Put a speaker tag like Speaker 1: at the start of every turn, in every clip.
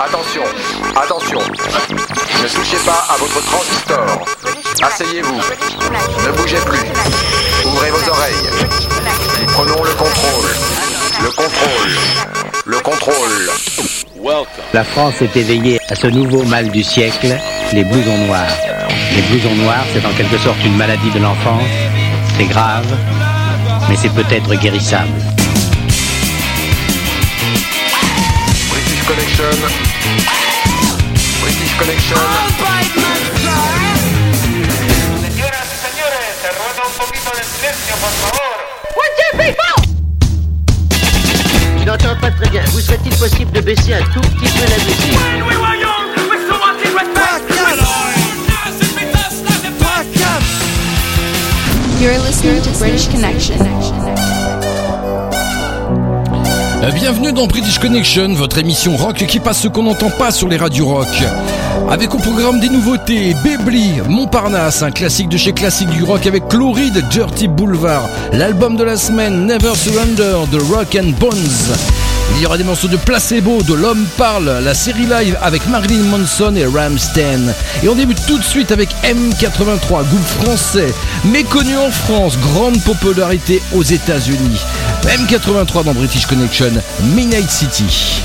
Speaker 1: Attention, attention. Ne touchez pas à votre transistor. Asseyez-vous. Ne bougez plus. Ouvrez vos oreilles. Prenons le contrôle. Le contrôle. Le contrôle.
Speaker 2: La France est éveillée à ce nouveau mal du siècle, les blousons noirs. Les blousons noirs, c'est en quelque sorte une maladie de l'enfance. C'est grave, mais c'est peut-être guérissable.
Speaker 1: British Connection. British Connection.
Speaker 3: Señoras y señores, se ruega un poquito de silencio, por favor.
Speaker 4: Je n'entends pas très bien. Vous serait-il possible de baisser un tout petit peu la musique
Speaker 5: You're listening to British Connection.
Speaker 6: Euh, Bienvenue dans British Connection, votre émission rock qui passe ce qu'on n'entend pas sur les radios rock. Avec au programme des nouveautés, Bebli, Montparnasse, un classique de chez classique du rock avec Chloride, Dirty Boulevard, l'album de la semaine Never Surrender de Rock and Bones. Il y aura des morceaux de Placebo, de L'Homme Parle, la série live avec Marilyn Manson et Ramstein. Et on débute tout de suite avec M83, groupe français, méconnu en France, grande popularité aux États-Unis. M83 dans British Connection, Midnight City.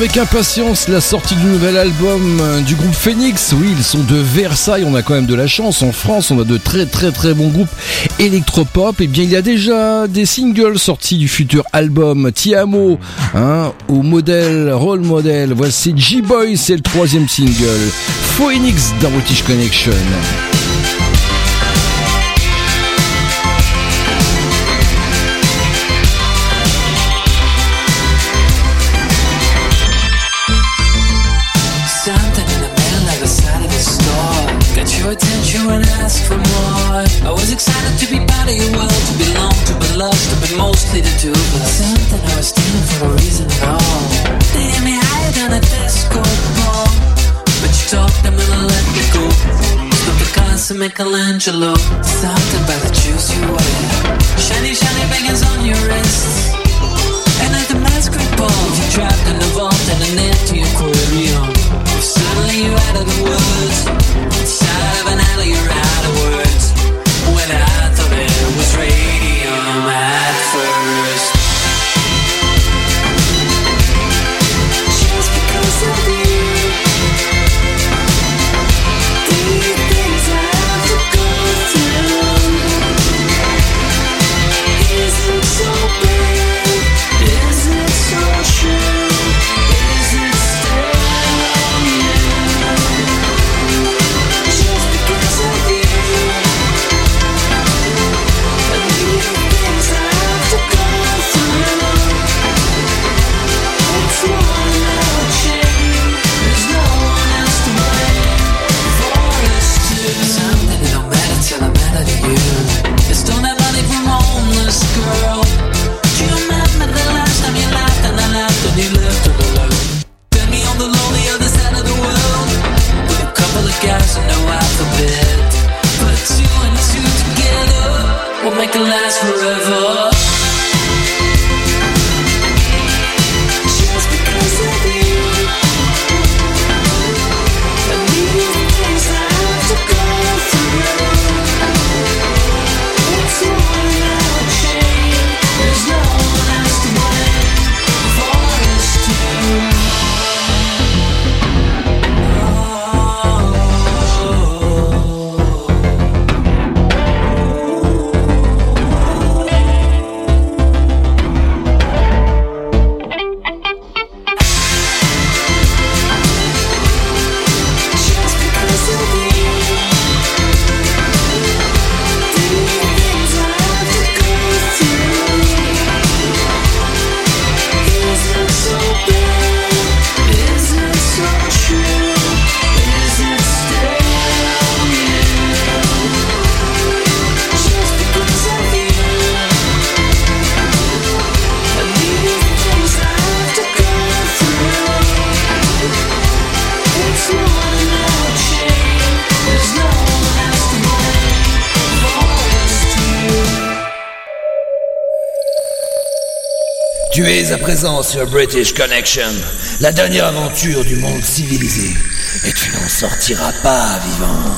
Speaker 6: Avec impatience la sortie du nouvel album euh, du groupe Phoenix. Oui, ils sont de Versailles, on a quand même de la chance. En France, on a de très très très bons groupes électropop. Et bien, il y a déjà des singles sortis du futur album Tiamo, hein, au modèle, role model. Voici G-Boy, c'est le troisième single. Phoenix dans British Connection.
Speaker 7: excited to be part of your world, to belong, to be loved, to be mostly the two of. Something I was stealing for a reason at all. They hit me higher than a disco ball, but you talked them and I let me go. Stop the cars and Michelangelo. Something by the juice you wear. Shiny, shiny bangers on your wrists. And at the masquerade ball, you trapped in the vault and an empty aquarium. Suddenly you're out of the woods. Inside of an alley, you're out of words. I thought it was radium. I
Speaker 8: Tu es à présent sur British Connection, la dernière aventure du monde civilisé, et tu n'en sortiras pas vivant.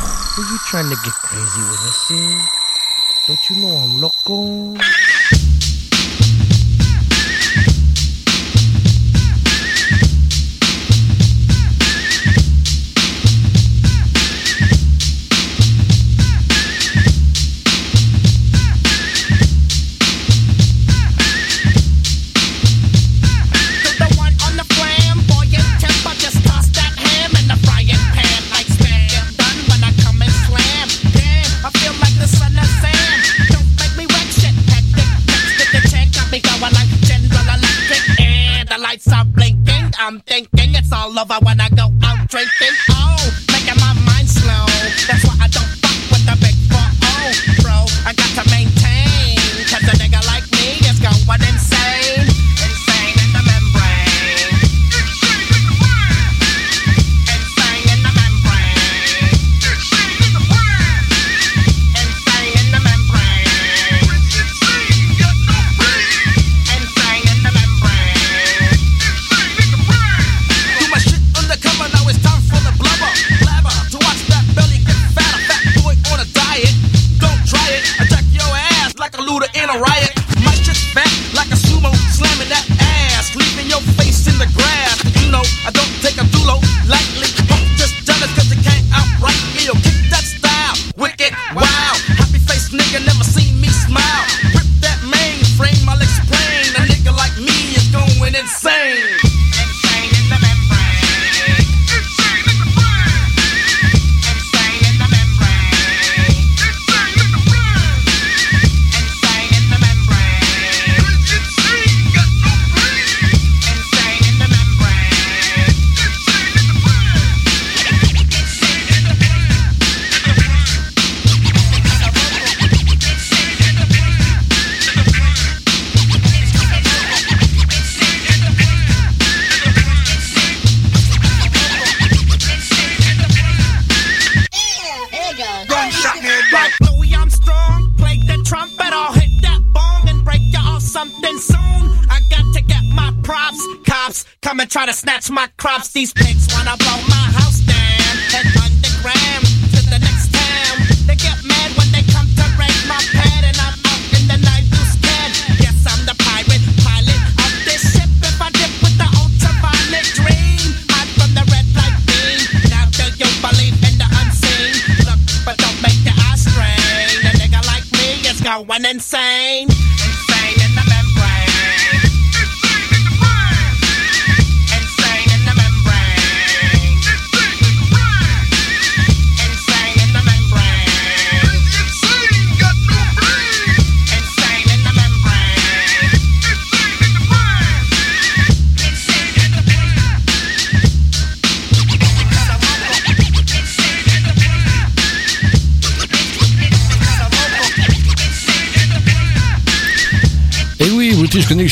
Speaker 9: I want.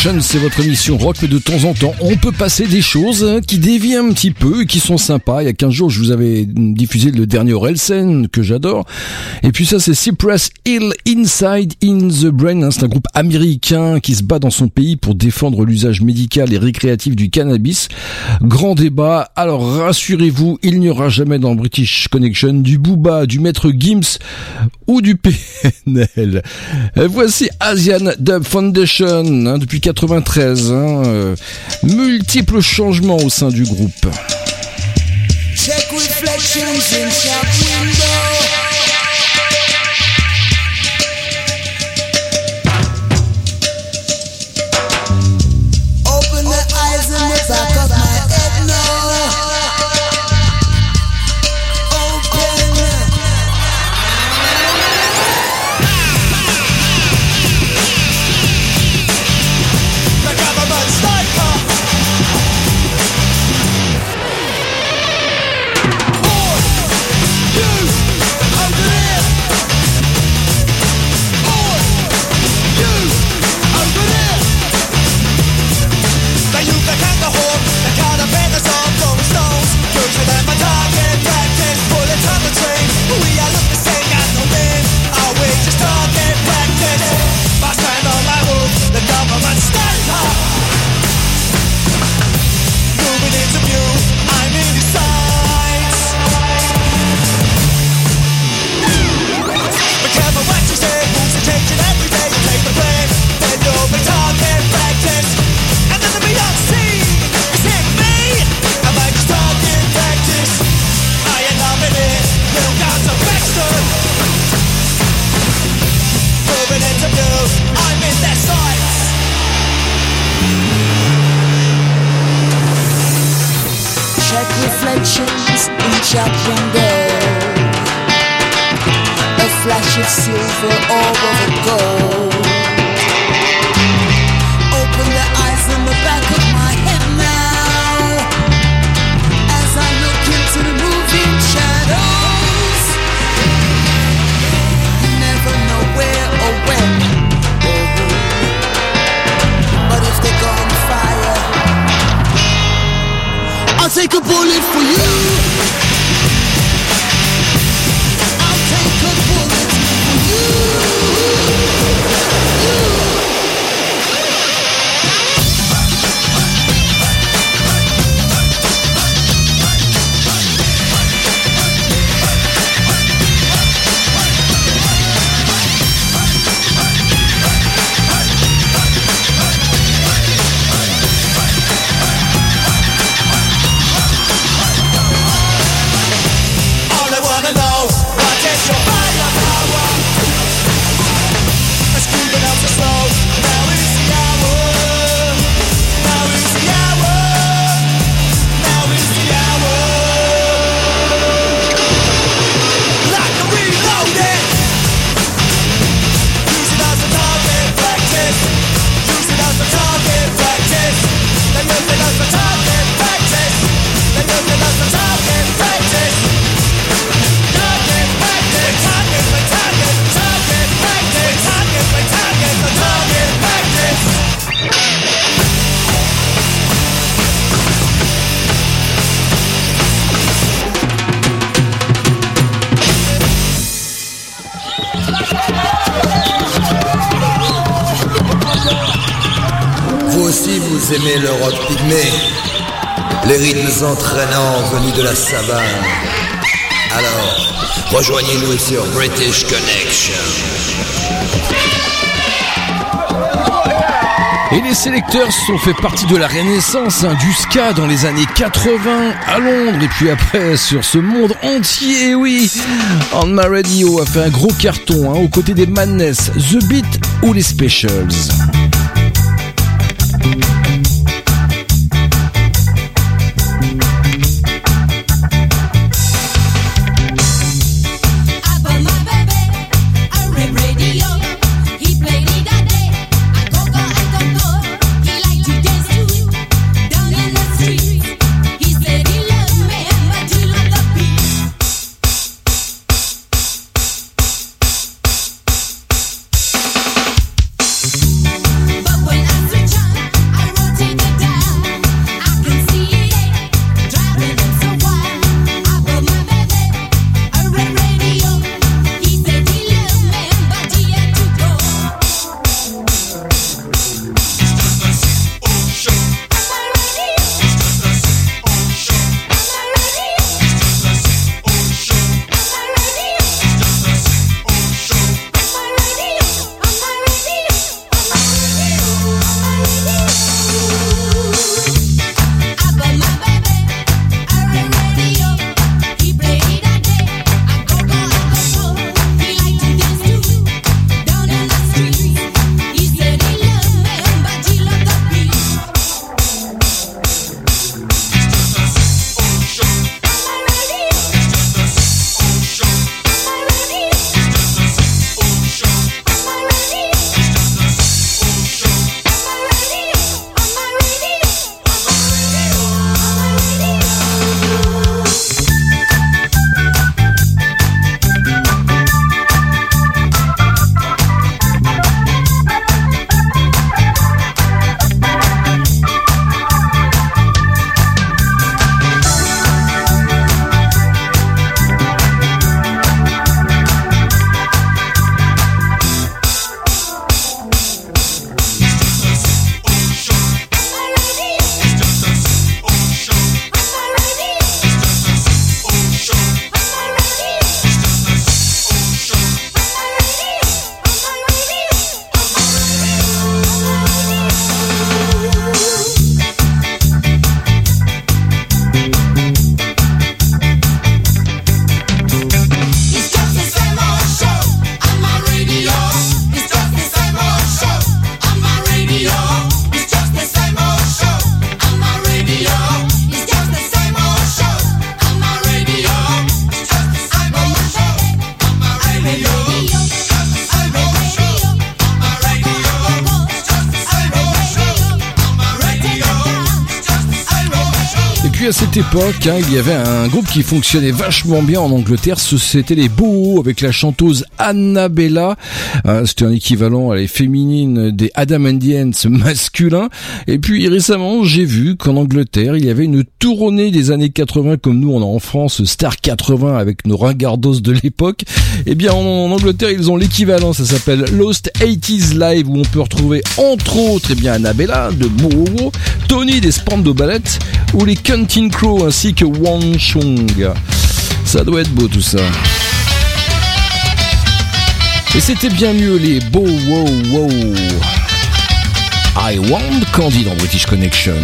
Speaker 9: C'est votre émission rock, mais de temps en temps, on peut passer des choses hein, qui dévient un petit peu et qui sont sympas. Il y a 15 jours, je vous avais diffusé le dernier Orelsen, que j'adore. Et puis ça, c'est Cypress Hill Inside in the Brain. Hein. C'est un groupe américain qui se bat dans son pays pour défendre l'usage médical et récréatif du cannabis. Grand débat. Alors, rassurez-vous, il n'y aura jamais dans British Connection du Booba, du Maître Gims ou du PNL. Euh, voici Asian Dub Foundation, hein. depuis 93. Hein, euh, multiples changements au sein du groupe.
Speaker 10: chains in up and.
Speaker 11: A flash of silver, over the
Speaker 10: gold. take a bullet for you.
Speaker 2: l'Europe pygmée,
Speaker 8: les rythmes entraînants venus de la savane. Alors, rejoignez-nous sur British Connection.
Speaker 6: Et les sélecteurs sont fait partie de la renaissance hein, du ska dans les années 80 à Londres et puis après sur ce monde entier, eh oui. On My Radio a fait un gros carton hein, aux côtés des Madness, The Beat ou les Specials. Époque, hein, il y avait un groupe qui fonctionnait vachement bien en Angleterre. C'était les Boho avec la chanteuse Annabella. Euh, C'était un équivalent à les féminines des Adam and masculins. Et puis récemment, j'ai vu qu'en Angleterre, il y avait une tournée des années 80 comme nous on a en France, Star 80 avec nos ringardos de l'époque. Eh bien en, Angleterre, ils ont l'équivalent. Ça s'appelle Lost 80s Live où on peut retrouver entre autres eh bien Annabella de Boho, Tony des Spando Ballet ou les Counting Crow ainsi que Wang Chung. Ça doit être beau tout ça. Et c'était bien mieux les Bow Wow Wow. I Want Candy dans British Connection.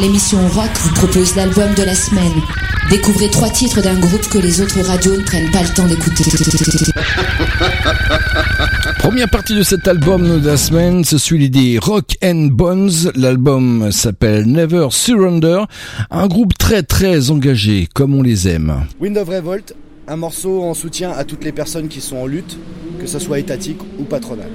Speaker 12: L'émission rock, vous propose l'album de la semaine. Découvrez trois titres d'un groupe que les autres radios ne prennent pas le temps d'écouter.
Speaker 6: Première partie de cet album de la semaine, ce suit l'idée Rock and Bones. L'album s'appelle Never Surrender. Un groupe très très engagé, comme on les aime.
Speaker 13: Wind of Revolt, un morceau en soutien à toutes les personnes qui sont en lutte, que ce soit étatique ou patronale.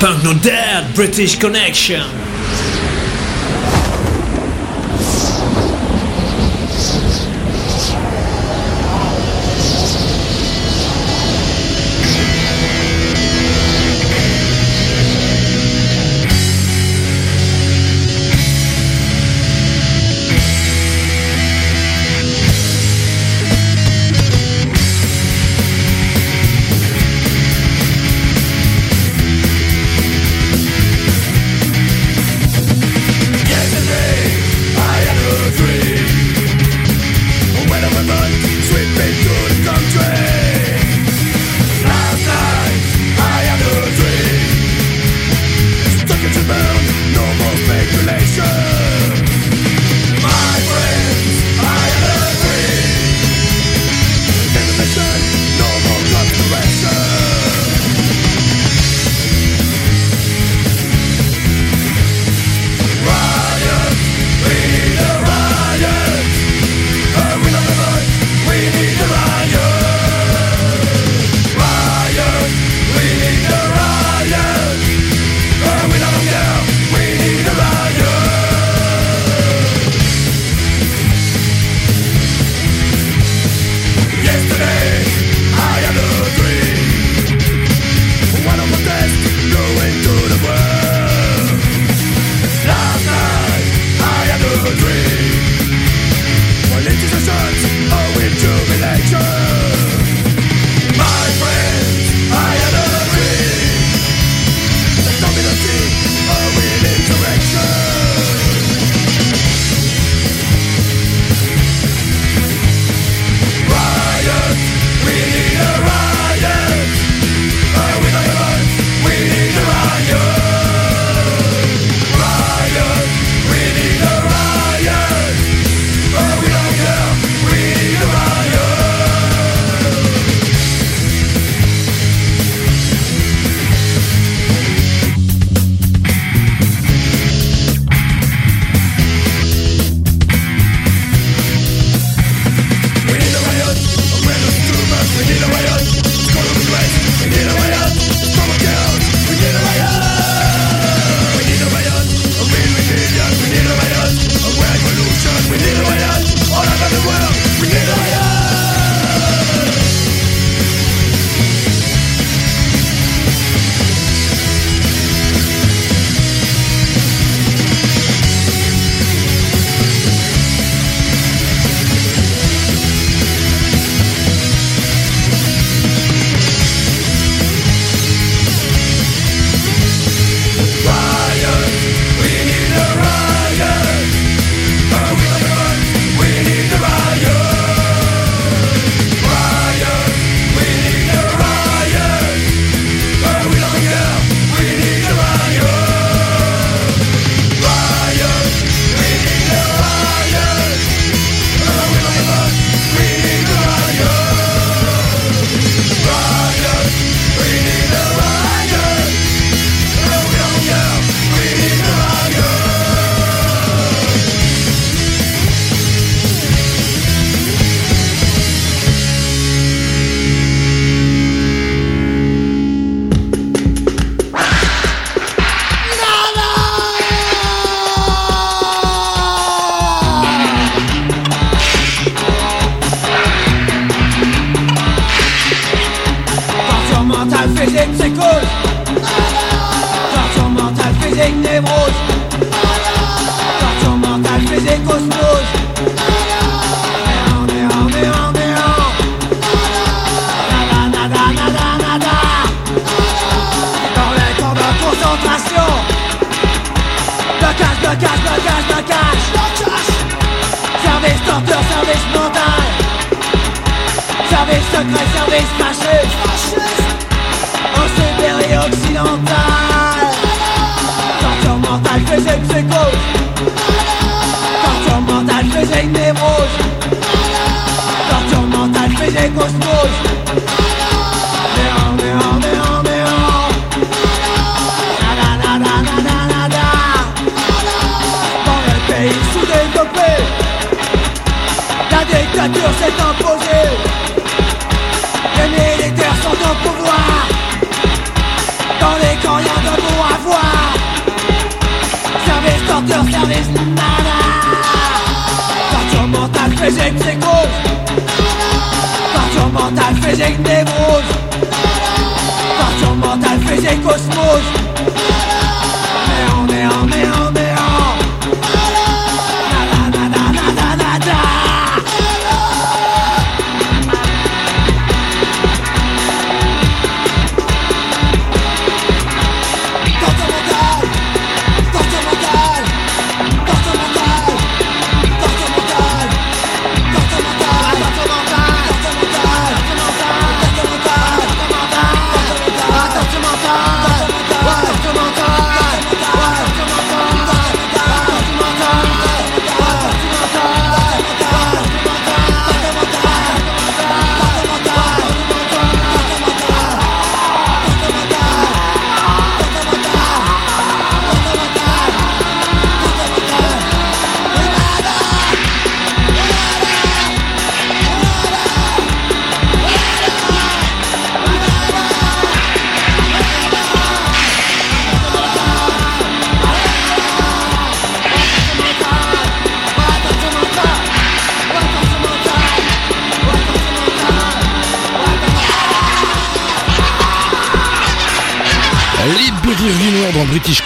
Speaker 8: Punk No Dead, British Connection.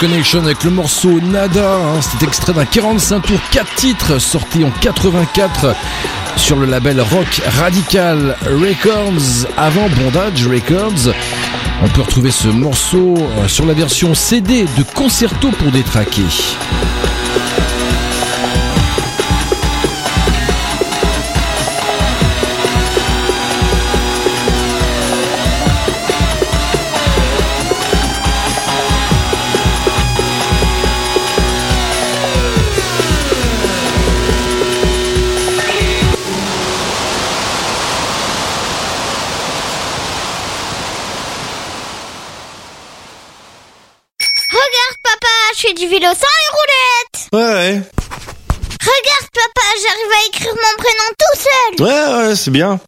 Speaker 6: Connection avec le morceau Nada. hein. C'est extrait d'un 45 tours 4 titres sorti en 84 sur le label Rock Radical Records avant Bondage Records. On peut retrouver ce morceau euh, sur la version CD de Concerto pour détraquer.
Speaker 14: Du vélo sans les roulettes
Speaker 15: Ouais, ouais.
Speaker 14: Regarde papa, j'arrive à écrire mon prénom tout seul
Speaker 15: Ouais, ouais, c'est bien.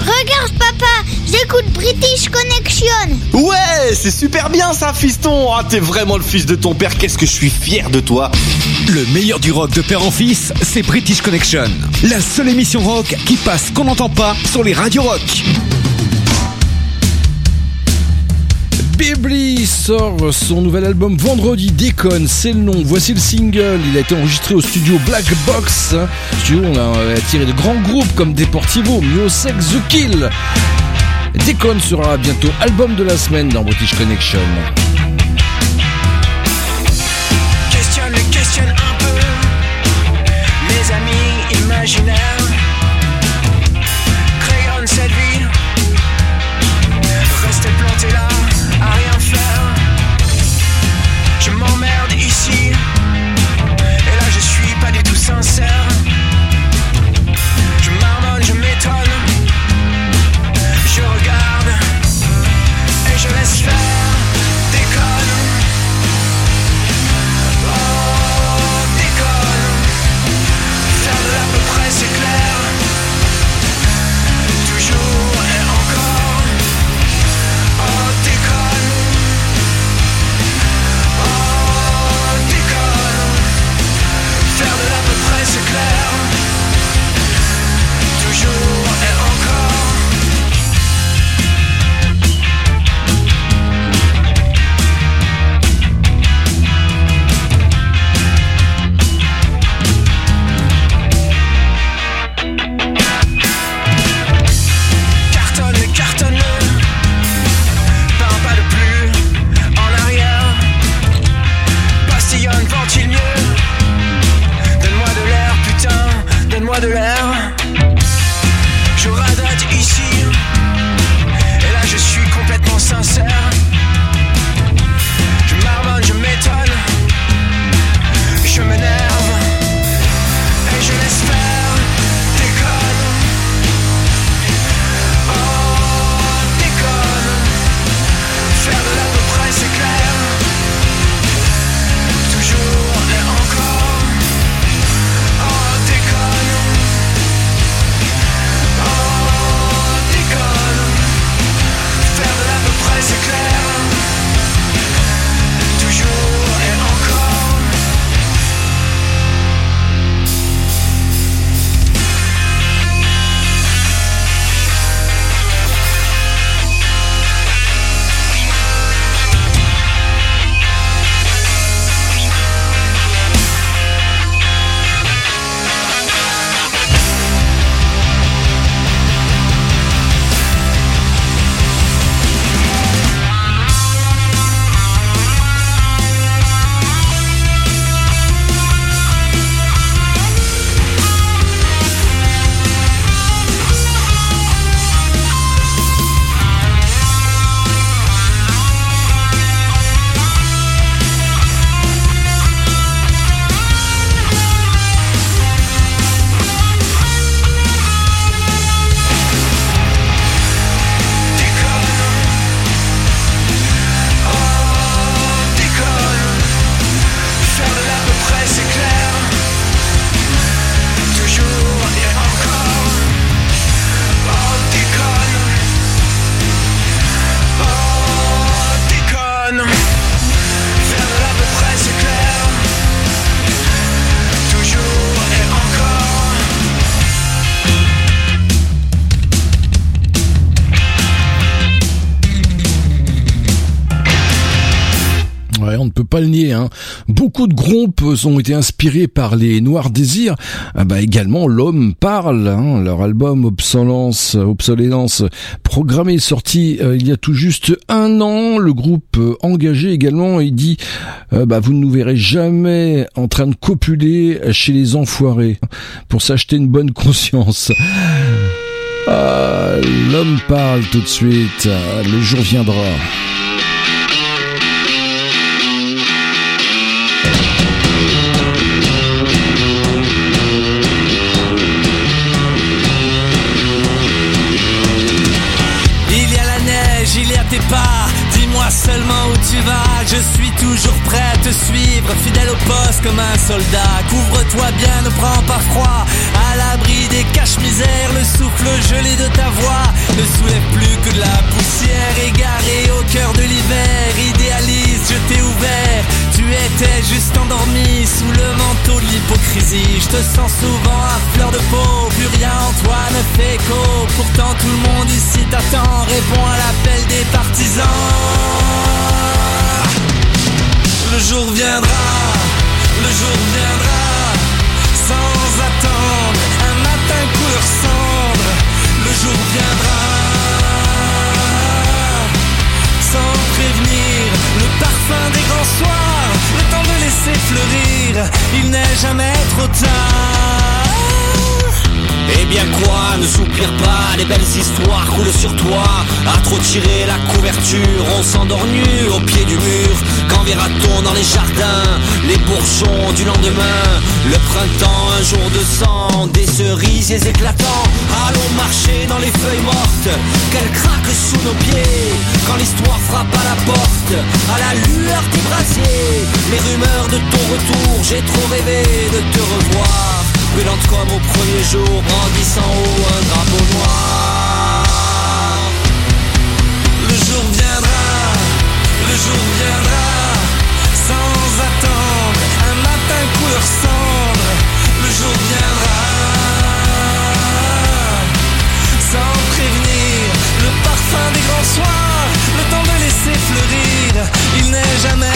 Speaker 14: Regarde papa, j'écoute British Connection
Speaker 15: Ouais, c'est super bien ça, fiston. Ah, t'es vraiment le fils de ton père. Qu'est-ce que je suis fier de toi.
Speaker 16: Le meilleur du rock de père en fils, c'est British Connection. La seule émission rock qui passe qu'on n'entend pas sur les radios rock.
Speaker 6: Bibli sort son nouvel album vendredi, Déconne, c'est le nom. Voici le single, il a été enregistré au studio Black Box. Studio, on a attiré de grands groupes comme Deportivo, Miosek, The Kill. Déconne sera bientôt album de la semaine dans British Connection. Beaucoup de groupes ont été inspirés par les Noirs Désirs. Ah bah également, l'homme parle. Hein. Leur album Obsolence, Obsolescence, programmé, sorti euh, il y a tout juste un an. Le groupe euh, engagé également, il dit euh, bah vous ne nous verrez jamais en train de copuler chez les enfoirés pour s'acheter une bonne conscience. Ah, L'homme parle tout de suite. Le jour viendra.
Speaker 17: Toujours prêt à te suivre, fidèle au poste comme un soldat. Couvre-toi bien, ne prends pas froid. À l'abri des caches-misères, le souffle gelé de ta voix ne soulève plus que de la poussière. Égaré au cœur de l'hiver, idéaliste, je t'ai ouvert. Tu étais juste endormi sous le manteau de l'hypocrisie. Je te sens souvent à fleur de peau, plus rien en toi ne fait écho. Pourtant tout le monde ici t'attend, réponds à l'appel des partisans. Le jour viendra, le jour viendra, sans attendre, un matin couleur cendre. Le jour viendra, sans prévenir, le parfum des grands soirs, le temps de laisser fleurir, il n'est jamais trop tard.
Speaker 8: Eh bien quoi, ne soupire pas, les belles histoires coulent sur toi. À trop tirer la couverture, on s'endort nu au pied du mur. Quand verra-t-on dans les jardins les bourgeons du lendemain? Le printemps, un jour de sang, des cerisiers éclatants. Allons marcher dans les feuilles mortes, qu'elles craquent sous nos pieds. Quand l'histoire frappe à la porte, à la lueur des brasiers. Les rumeurs de ton retour, j'ai trop rêvé de te revoir Brûlante comme au premier jour, brandissant haut un drapeau noir.
Speaker 17: Le jour viendra, le jour viendra, sans attendre, un matin couleur cendre. Le jour viendra, sans prévenir, le parfum des grands soirs, le temps de laisser fleurir, il n'est jamais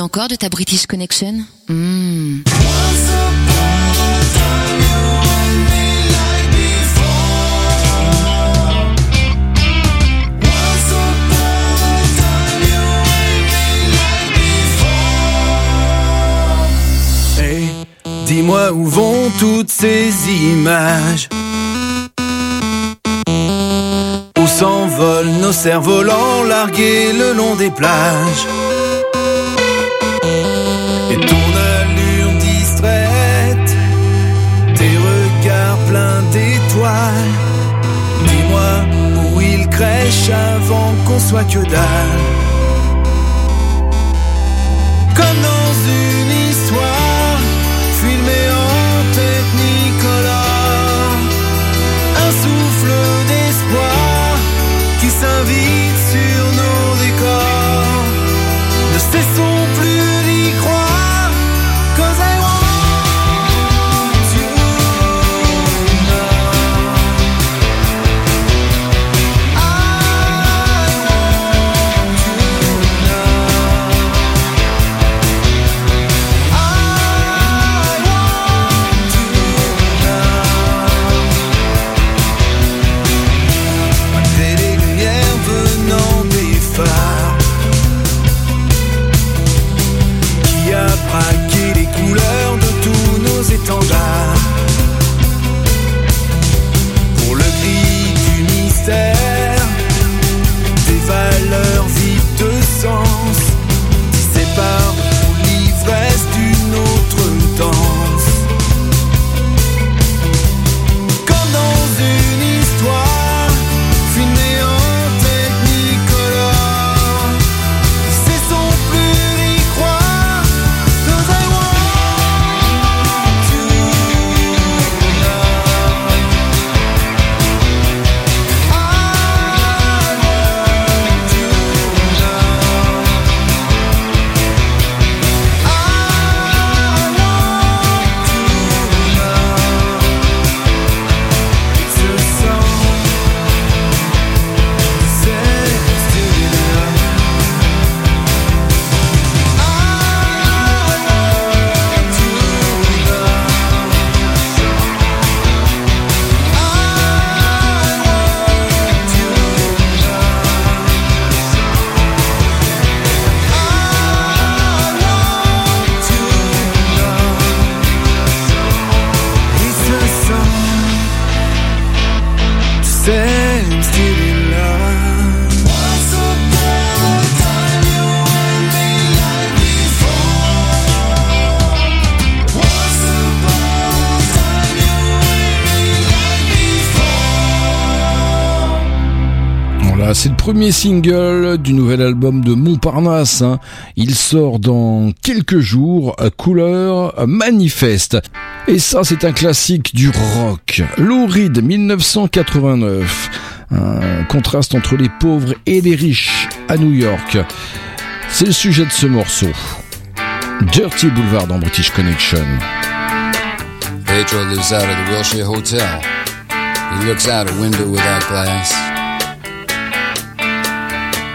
Speaker 12: encore de ta British Connection?
Speaker 18: Hey, dis-moi où vont toutes ces images. Où s'envolent nos cerfs-volants largués le long des plages avant qu'on soit que dalle
Speaker 6: c'est le premier single du nouvel album de Montparnasse. hein. Il sort dans quelques jours, couleur manifeste. Et ça, c'est un classique du rock. Lou Reed, 1989. Un contraste entre les pauvres et les riches à New York. C'est le sujet de ce morceau. Dirty Boulevard dans British Connection.
Speaker 19: Pedro lives out of the Wilshire Hotel. He looks out a window without glass.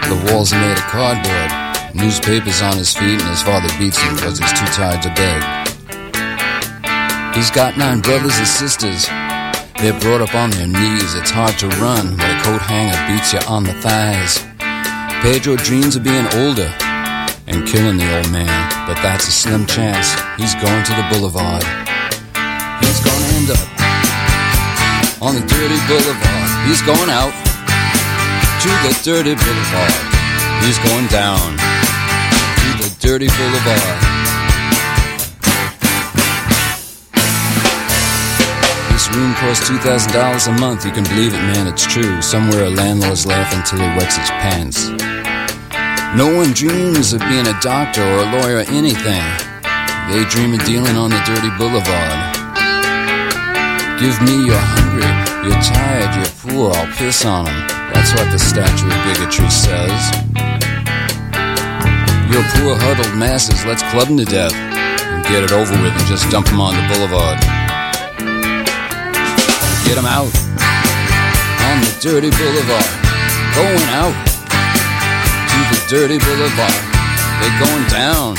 Speaker 19: The walls are made of cardboard. Newspapers on his feet, and his father beats him because he's too tired to beg. He's got nine brothers and sisters. They're brought up on their knees. It's hard to run when a coat hanger beats you on the thighs. Pedro dreams of being older and killing the old man, but that's a slim chance. He's going to the boulevard. He's gonna end up on the dirty boulevard. He's going out to the dirty boulevard. He's going down to the dirty boulevard. This room costs two thousand dollars a month. You can believe it, man. It's true. Somewhere a landlord's laughing till he wets his pants. No one dreams of being a doctor or a lawyer or anything. They dream of dealing on the dirty boulevard. Give me you're hungry, you're tired, you're poor, I'll piss on 'em. That's what the statue of bigotry says. You're poor huddled masses, let's club 'em to death. And get it over with and just dump 'em on the boulevard. Get 'em out on the dirty boulevard. Going out to the dirty boulevard. They're going down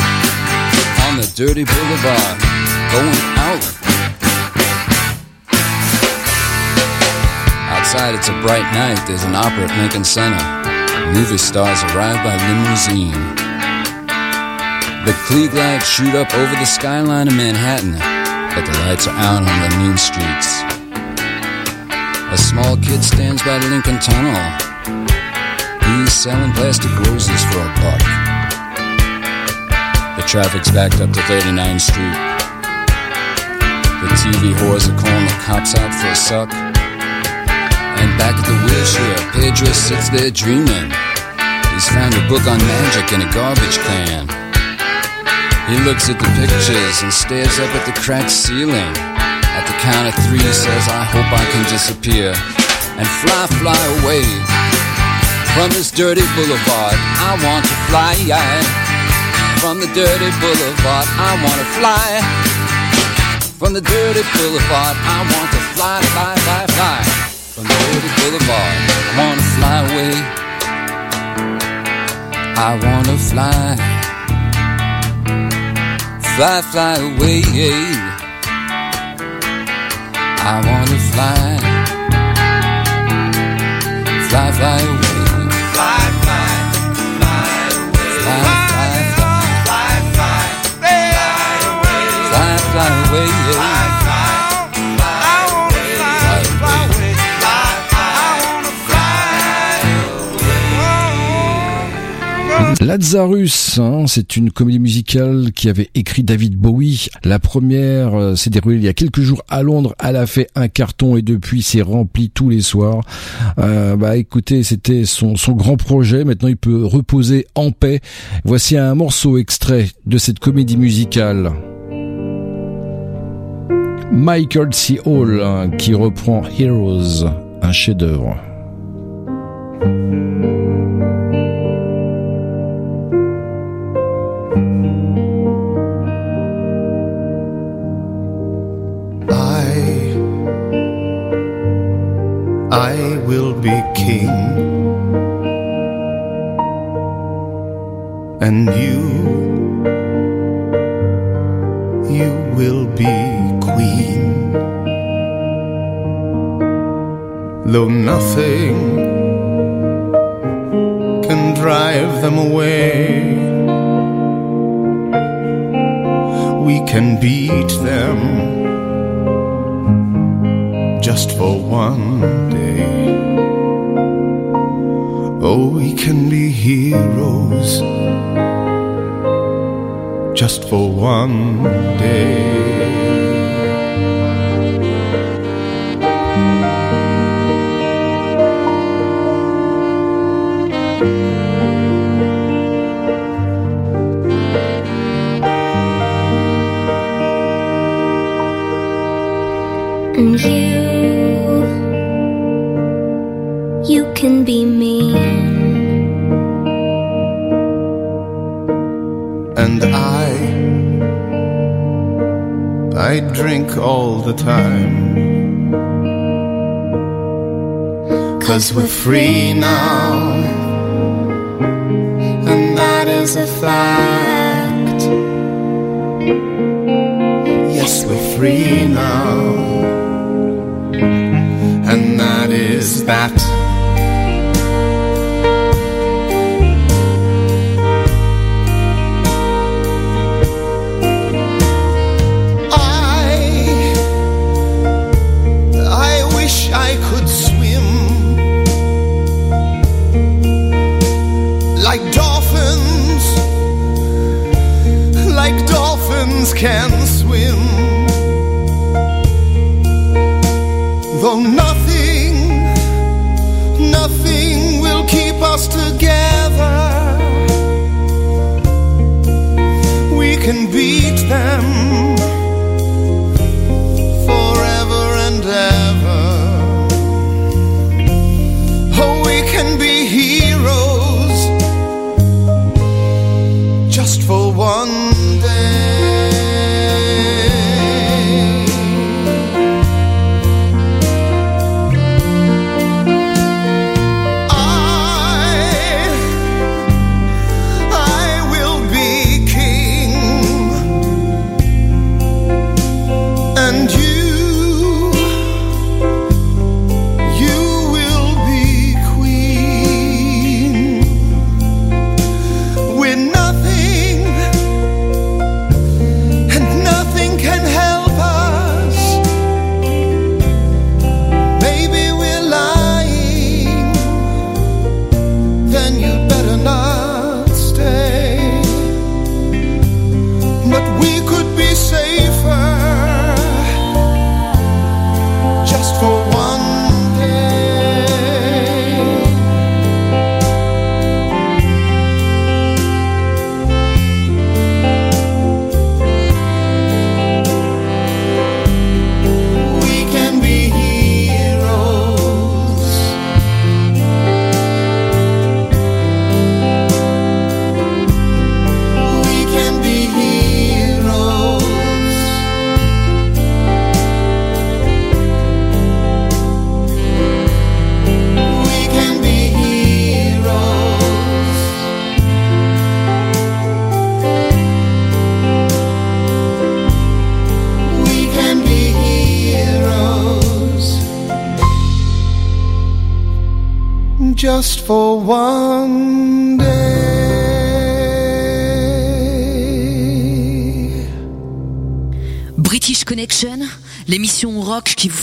Speaker 19: on the dirty boulevard. Going out. Outside, it's a bright night. There's an opera at Lincoln Center. Movie stars arrive by limousine. The Klieg lights shoot up over the skyline of Manhattan, but the lights are out on the mean streets. A small kid stands by the Lincoln Tunnel. He's selling plastic roses for a buck. The traffic's backed up to 39th Street. The TV whores are calling the cops out for a suck. And back at the wheelchair, Pedro sits there dreaming. He's found a book on magic in a garbage can. He looks at the pictures and stares up at the cracked ceiling. At the count of three, says, I hope I can disappear and fly, fly away from this dirty boulevard. I want to fly from the dirty boulevard. I want to fly from the dirty boulevard. I want to fly, fly, fly, fly from the dirty boulevard. I want to fly away. I want to fly, fly, fly away. I want to fly, fly, fly away.
Speaker 6: Lazarus, hein, c'est une comédie musicale qui avait écrit David Bowie. La première euh, s'est déroulée il y a quelques jours à Londres. Elle a fait un carton et depuis c'est rempli tous les soirs. Euh, bah écoutez, c'était son, grand projet. Maintenant il peut reposer en paix. Voici un morceau extrait de cette comédie musicale. Michael C. Hall hein, qui reprend Heroes, un chef-d'œuvre.
Speaker 18: I will be king. And you you will be queen. Though nothing can drive them away we can beat them just for one day. Oh, we can be heroes just for one day.
Speaker 20: and you can be mean.
Speaker 18: And I, I drink all the time. Cause we're free now, and that is a fact. Yes, we're free now, and that is that. Can swim. Though nothing,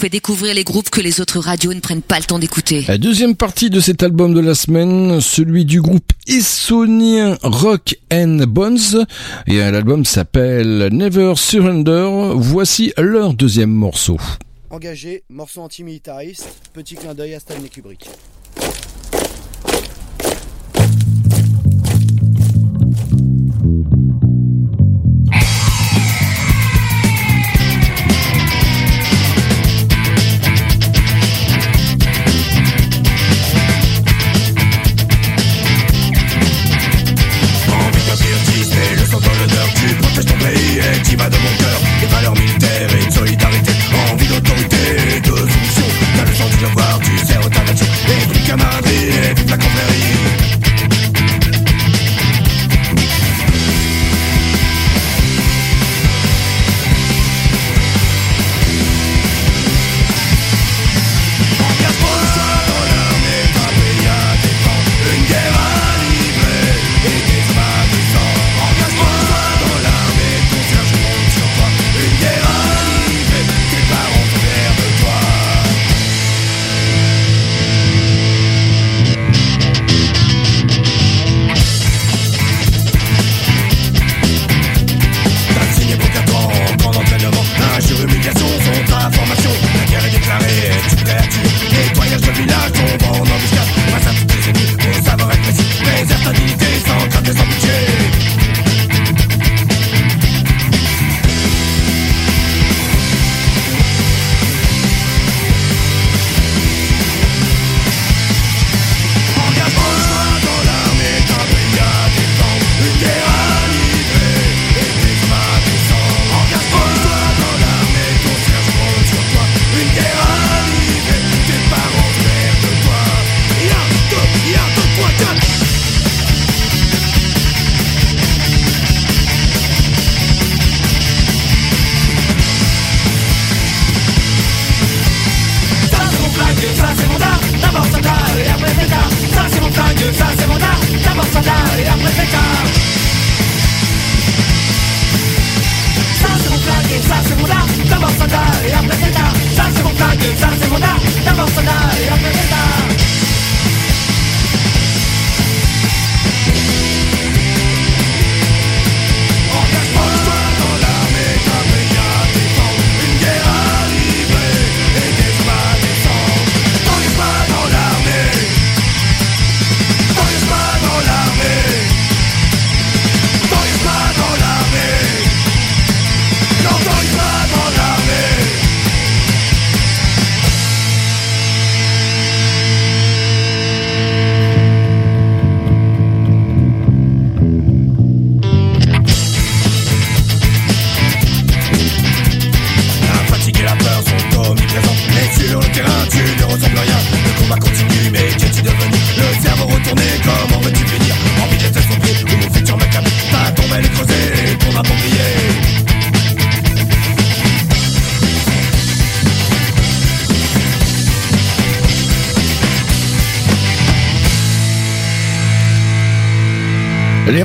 Speaker 12: fait découvrir les groupes que les autres radios ne prennent pas le temps d'écouter.
Speaker 6: La deuxième partie de cet album de la semaine, celui du groupe essonien Rock and Bones. Et euh, l'album s'appelle Never Surrender. Voici leur deuxième morceau.
Speaker 13: Engagé, morceau antimilitariste, petit clin d'œil à Stanley Kubrick.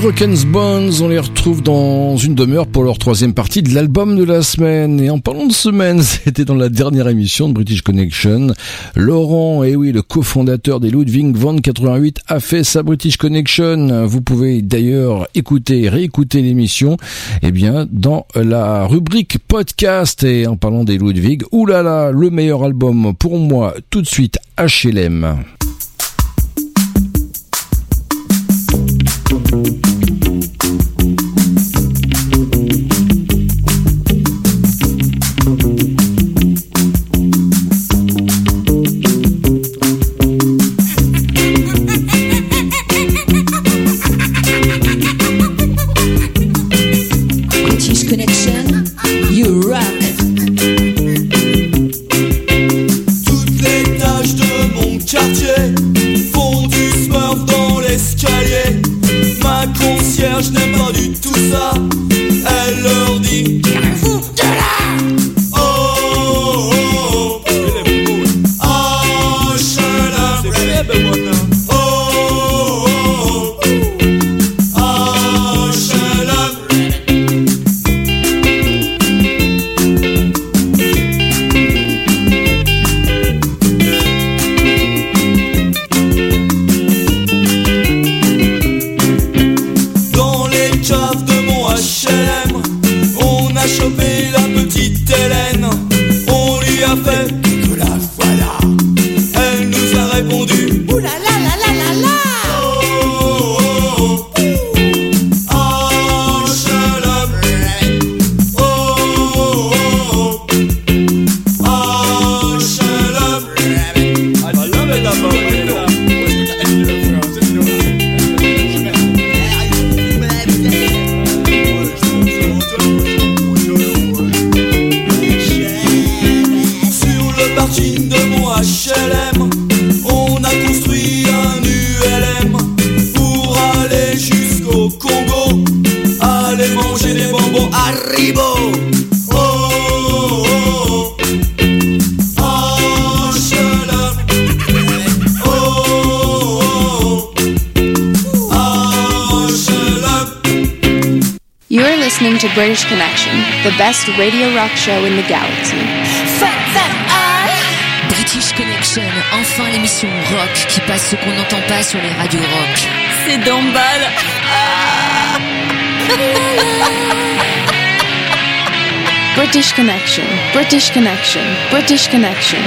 Speaker 6: Les Rockens Bones, on les retrouve dans une demeure pour leur troisième partie de l'album de la semaine. Et en parlant de semaine, c'était dans la dernière émission de British Connection. Laurent, et oui, le cofondateur des Ludwig Van 88, a fait sa British Connection. Vous pouvez d'ailleurs écouter, réécouter l'émission, eh bien, dans la rubrique podcast. Et en parlant des Ludwig, oulala, le meilleur album pour moi, tout de suite, HLM.
Speaker 21: Manger des bonbons Haribo. Oh, oh, oh. Ah. Oh, oh, oh. Ah,
Speaker 5: listening to British Connection, the best radio rock show in the galaxy.
Speaker 12: British Connection, enfin l'émission rock qui passe ce qu'on n'entend pas sur les radios rock.
Speaker 11: C'est d'emballe.
Speaker 5: British Connection, British Connection, British Connection.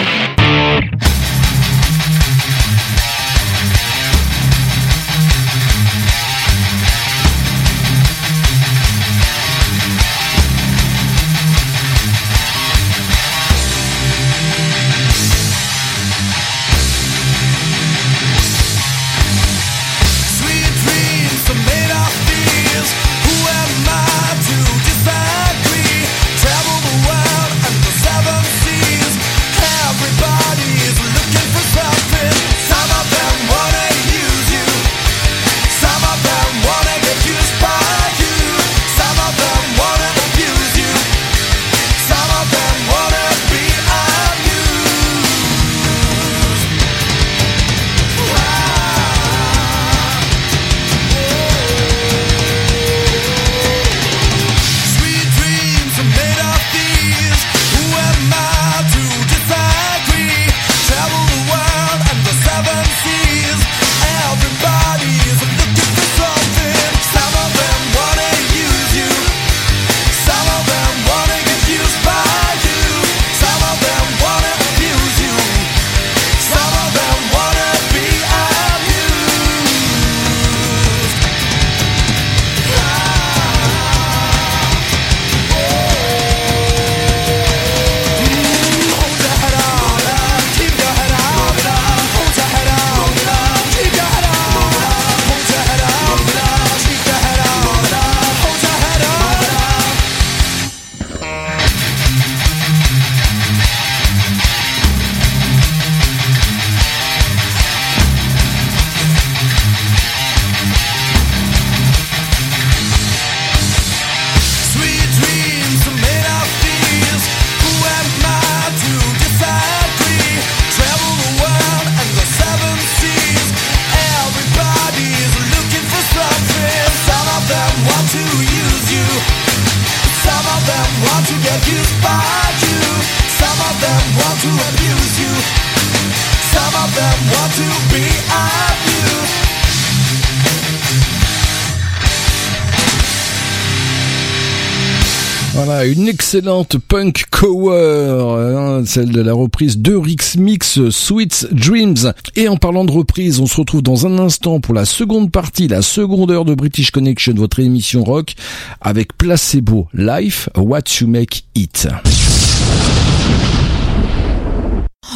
Speaker 6: Excellente punk cover, hein, celle de la reprise de Rix Mix Sweet Dreams. Et en parlant de reprise, on se retrouve dans un instant pour la seconde partie, la seconde heure de British Connection, votre émission rock, avec Placebo Life, What You Make It.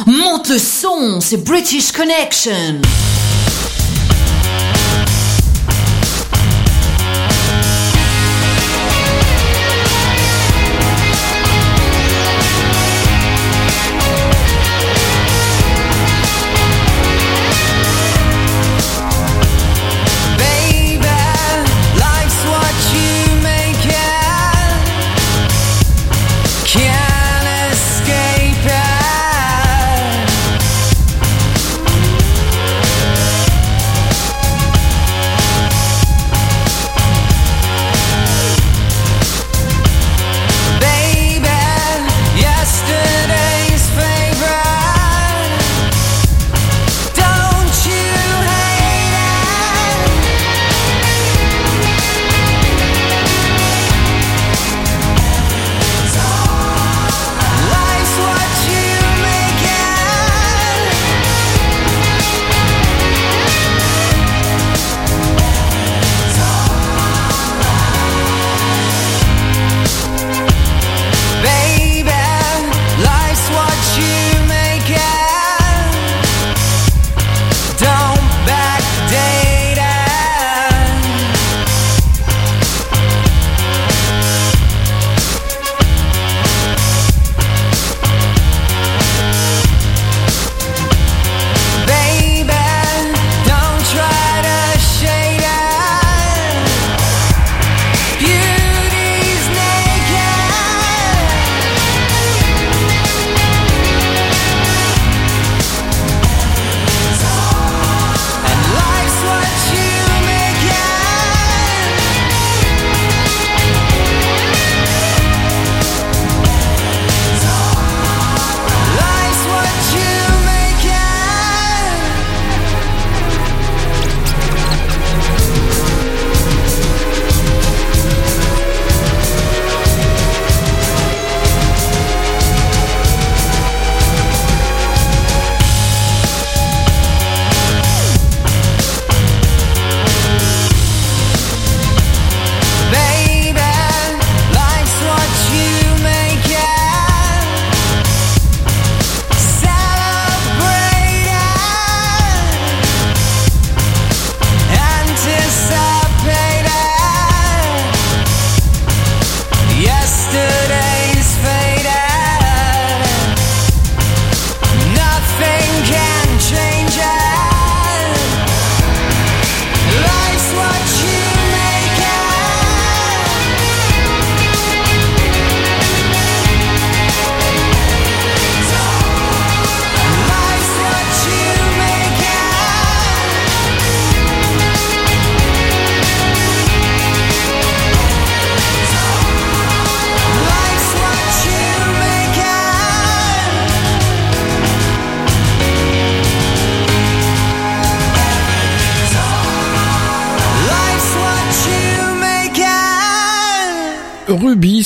Speaker 11: Monte le son, c'est British Connection.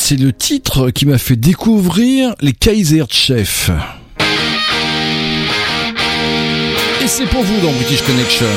Speaker 6: C'est le titre qui m'a fait découvrir les Kaiser Chefs. Et c'est pour vous dans British Connection.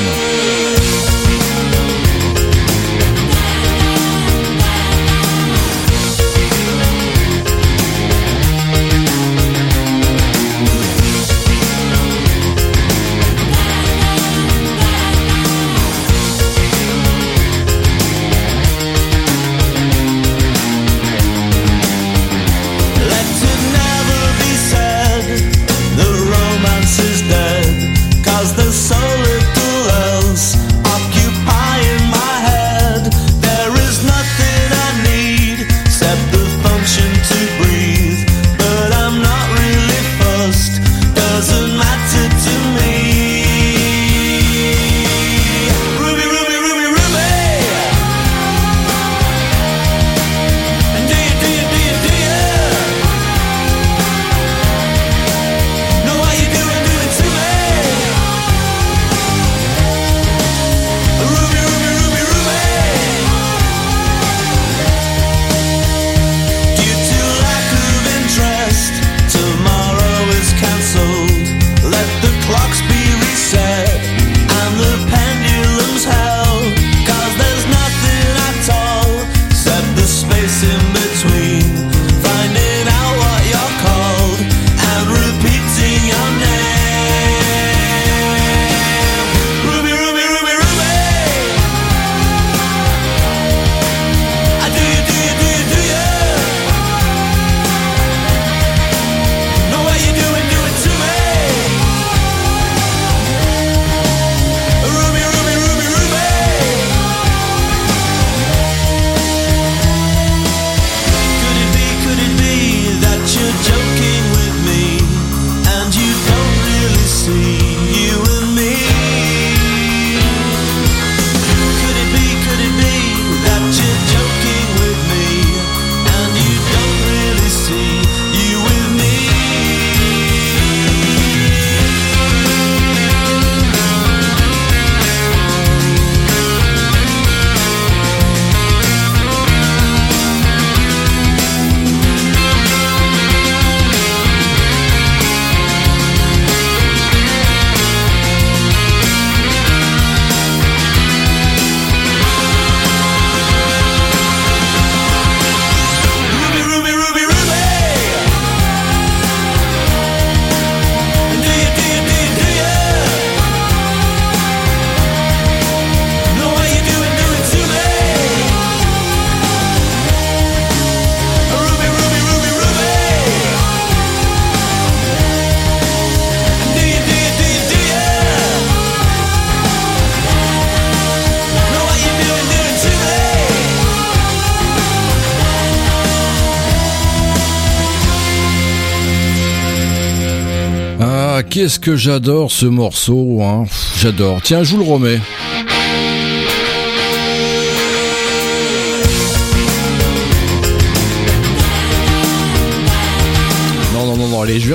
Speaker 6: Qu'est-ce que j'adore ce morceau, hein? J'adore. Tiens, je vous le remets.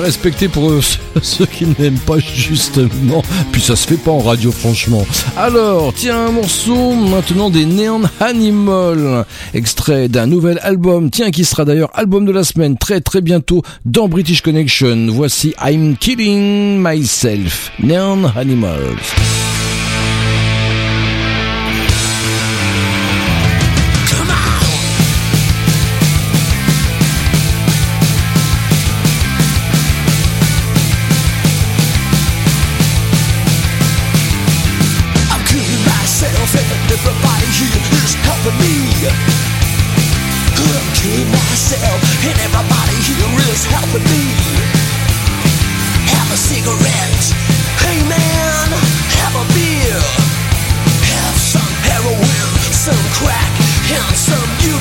Speaker 6: Respecter pour eux, ceux qui n'aiment pas justement. Puis ça se fait pas en radio, franchement. Alors, tiens, un morceau maintenant des Neon Animal, extrait d'un nouvel album, tiens, qui sera d'ailleurs album de la semaine très très bientôt dans British Connection. Voici I'm Killing Myself, Neon Animals.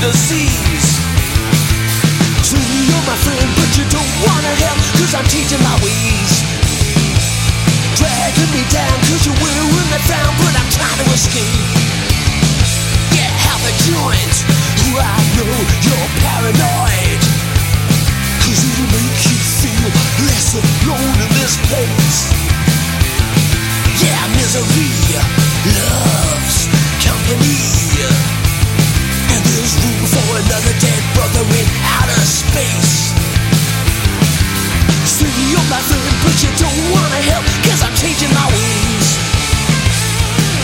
Speaker 21: Disease. So you're my friend, but you don't wanna help, cause I'm teaching my ways. Dragging me down Cause you're wearing that frown But I'm trying to escape. Yeah, have a joint I know you're paranoid. Cause it'll make you feel less alone in this place you're my but you don't wanna help Cause I'm changing my ways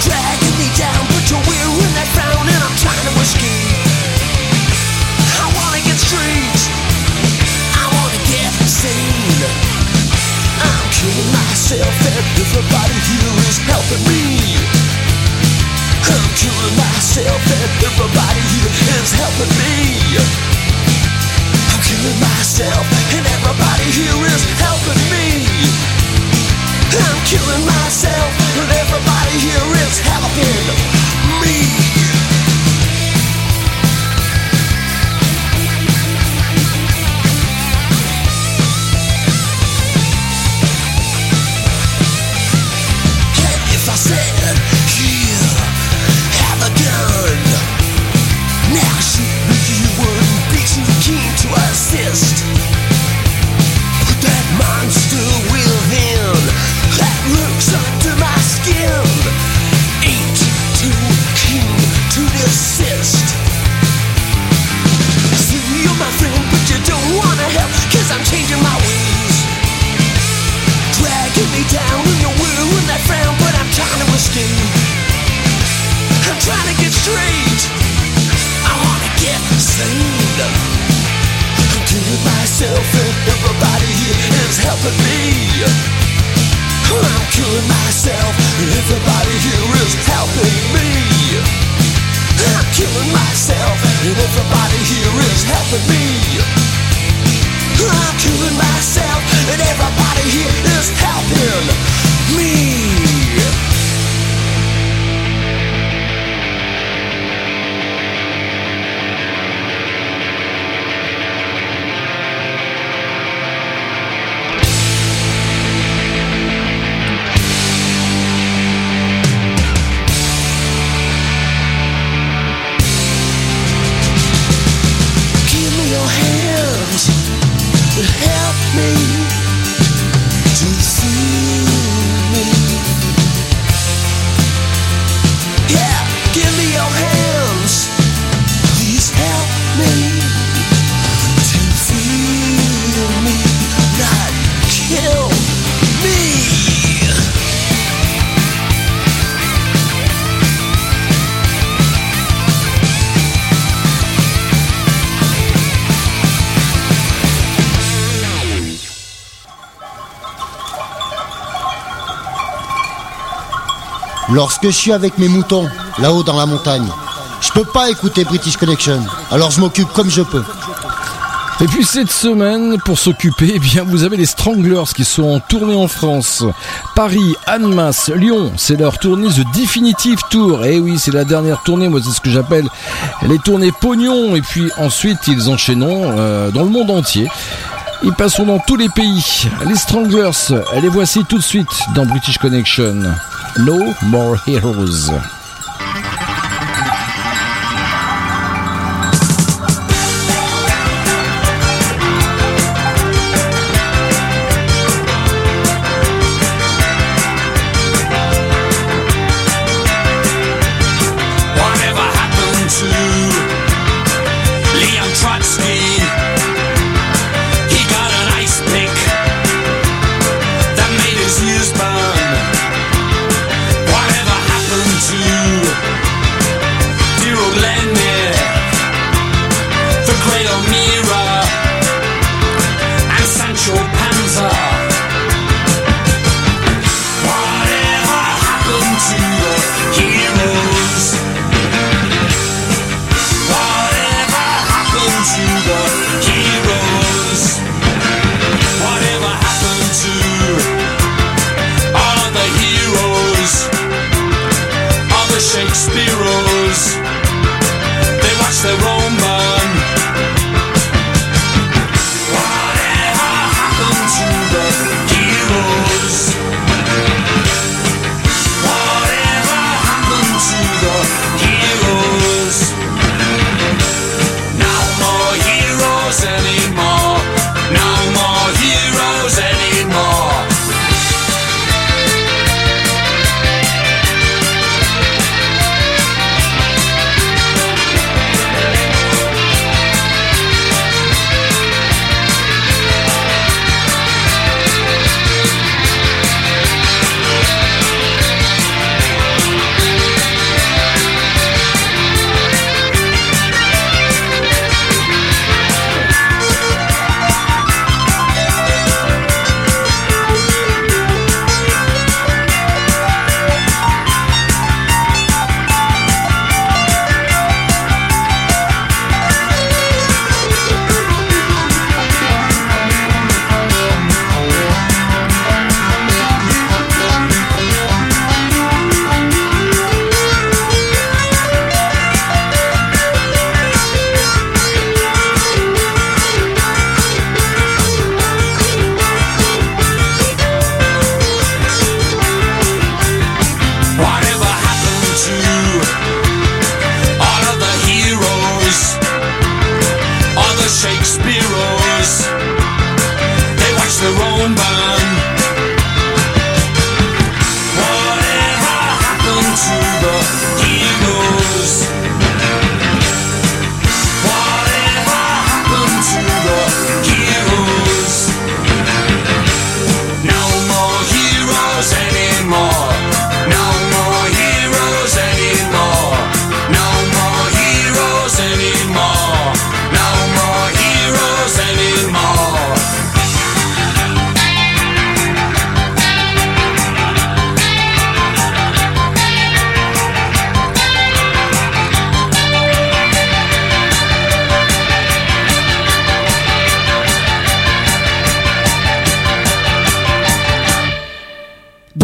Speaker 21: Dragging me down, but you're wearing that frown And I'm trying to escape I wanna get straight I wanna get I'm killing myself and everybody here is helping me. I'm killing myself and everybody here is helping me Killing myself and everybody here is helping me. I'm killing myself and everybody here is helping me. Is helping me.
Speaker 22: Lorsque je suis avec mes moutons, là-haut dans la montagne, je peux pas écouter British Connection. Alors je m'occupe comme je peux.
Speaker 6: Et puis cette semaine, pour s'occuper, eh bien vous avez les Stranglers qui sont en tournée en France. Paris, Annemasse, Lyon, c'est leur tournée The Definitive Tour. Et oui, c'est la dernière tournée, moi c'est ce que j'appelle les tournées pognon. Et puis ensuite, ils enchaîneront euh, dans le monde entier. Ils passeront dans tous les pays. Les Stranglers, les voici tout de suite dans British Connection. No More Heroes.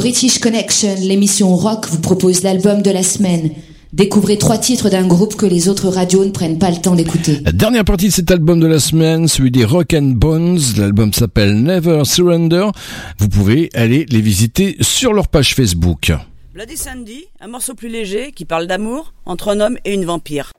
Speaker 12: British Connection, l'émission rock vous propose l'album de la semaine. Découvrez trois titres d'un groupe que les autres radios ne prennent pas le temps d'écouter.
Speaker 6: La dernière partie de cet album de la semaine, celui des Rock and Bones. L'album s'appelle Never Surrender. Vous pouvez aller les visiter sur leur page Facebook.
Speaker 23: Bloody Sandy, un morceau plus léger qui parle d'amour entre un homme et une vampire.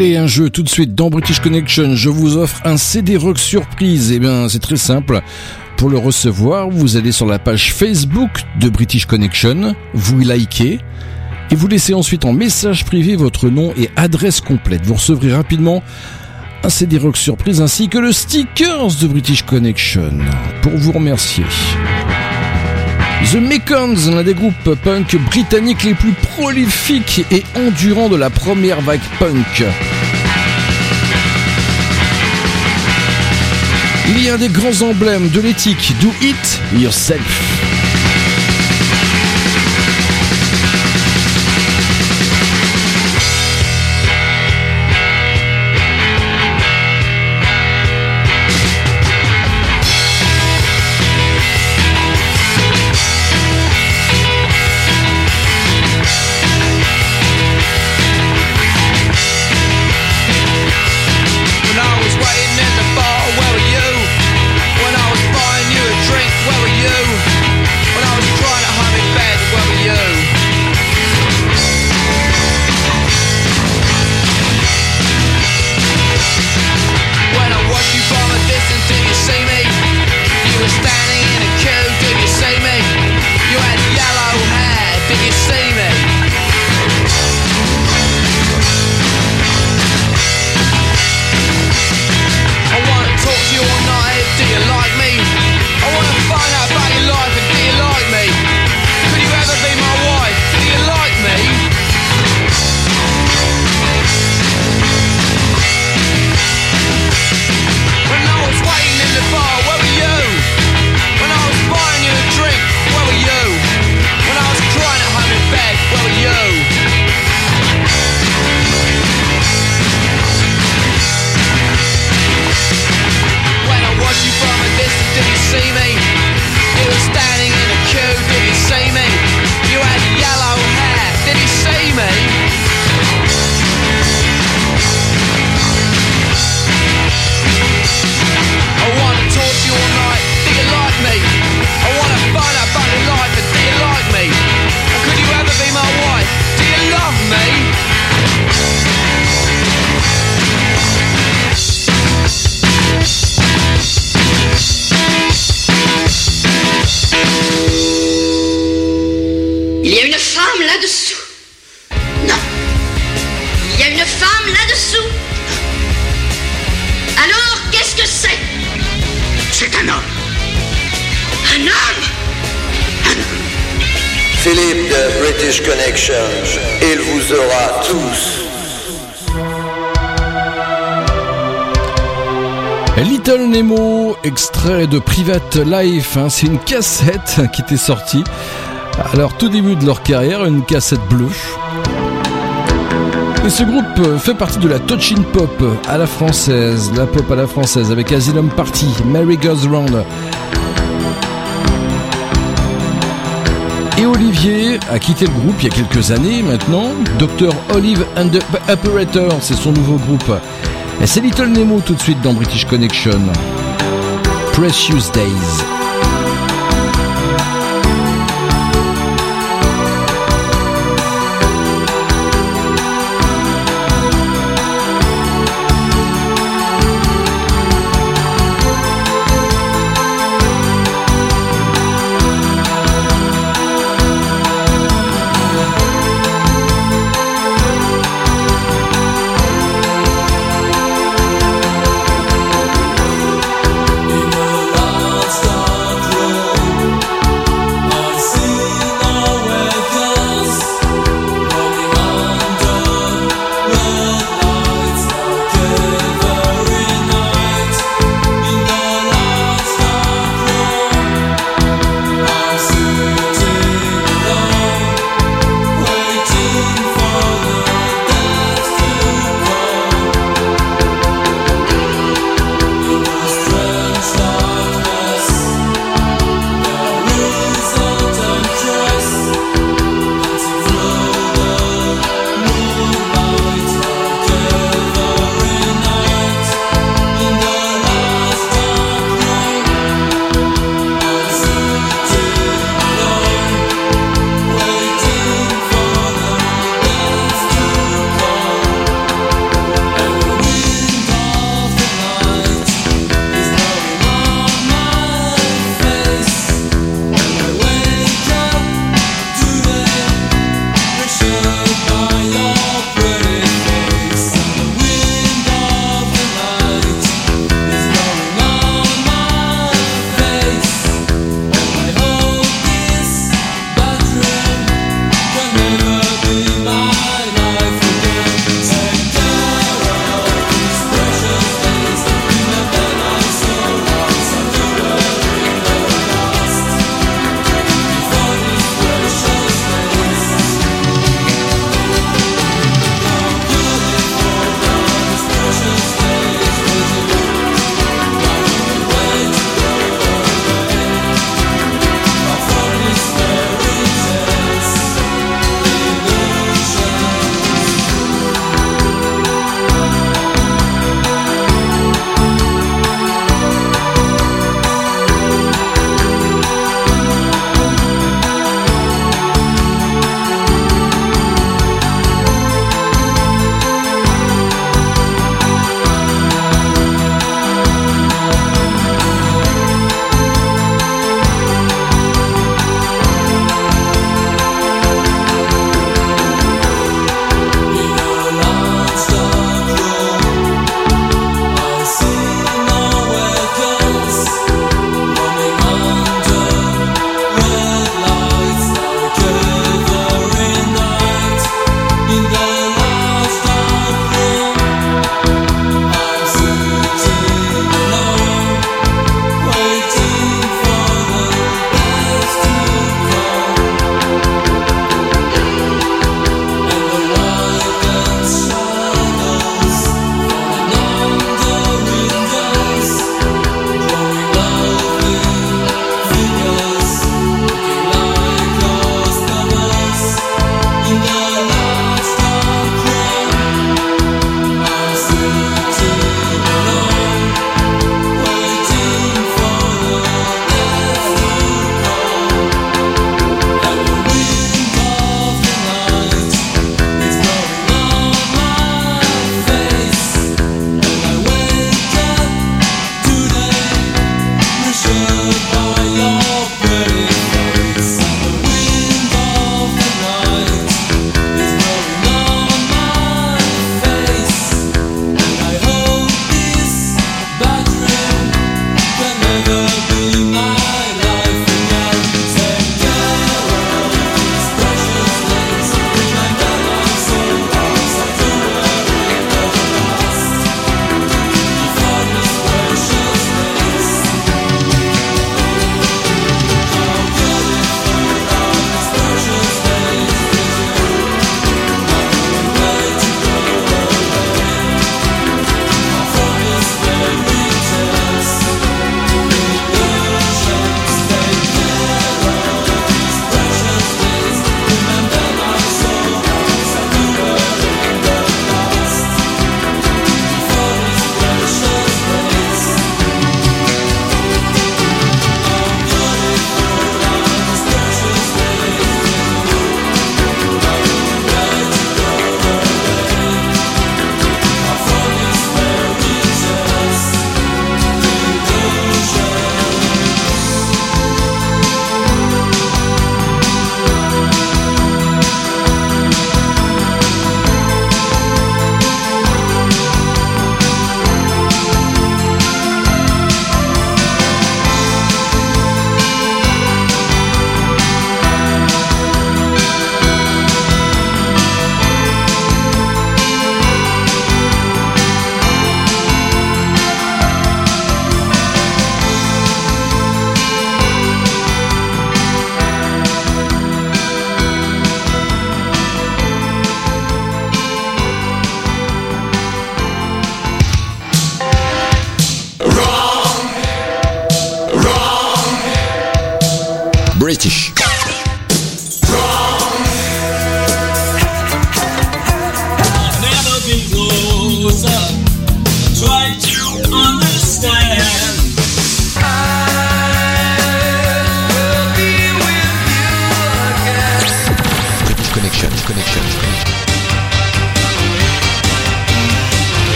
Speaker 6: Allez, un jeu tout de suite dans British Connection. Je vous offre un CD rock surprise. Eh bien, c'est très simple. Pour le recevoir, vous allez sur la page Facebook de British Connection, vous likez et vous laissez ensuite en message privé votre nom et adresse complète. Vous recevrez rapidement un CD rock surprise ainsi que le stickers de British Connection pour vous remercier. The Mekons, l'un des groupes punk britanniques les plus prolifiques et endurants de la première vague punk. Il a un des grands emblèmes de l'éthique Do It Yourself. Life, hein, c'est une cassette qui était sortie. Alors tout début de leur carrière, une cassette bleue. Et ce groupe fait partie de la touching pop à la française, la pop à la française avec Asylum Party, Mary Goes Round. Et Olivier a quitté le groupe il y a quelques années maintenant. Dr. Olive and the Operator, c'est son nouveau groupe. Et c'est Little Nemo tout de suite dans British Connection. Precious Days.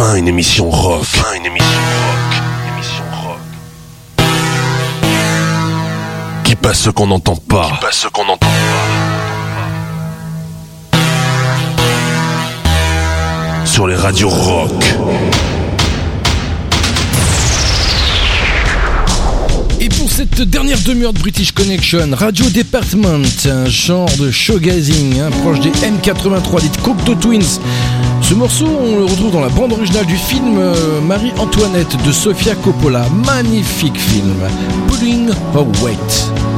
Speaker 24: Enfin une émission rock. Enfin une émission rock. Émission rock. Qui passe ce qu'on n'entend pas. Qui passe ce qu'on n'entend pas. Sur les radios rock.
Speaker 6: Et pour cette dernière demi-heure de British Connection, Radio Department, un genre de showgazing hein, proche des M83 des Cocteau Twins. Ce morceau, on le retrouve dans la bande originale du film euh, Marie-Antoinette de Sofia Coppola. Magnifique film. Pulling Her Weight.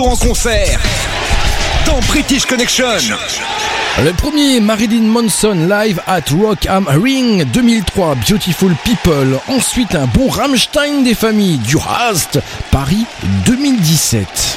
Speaker 16: En concert dans British Connection.
Speaker 25: Le premier, Marilyn Manson live at Rockham Ring 2003, Beautiful People. Ensuite, un bon Rammstein des familles du Rast, Paris 2017.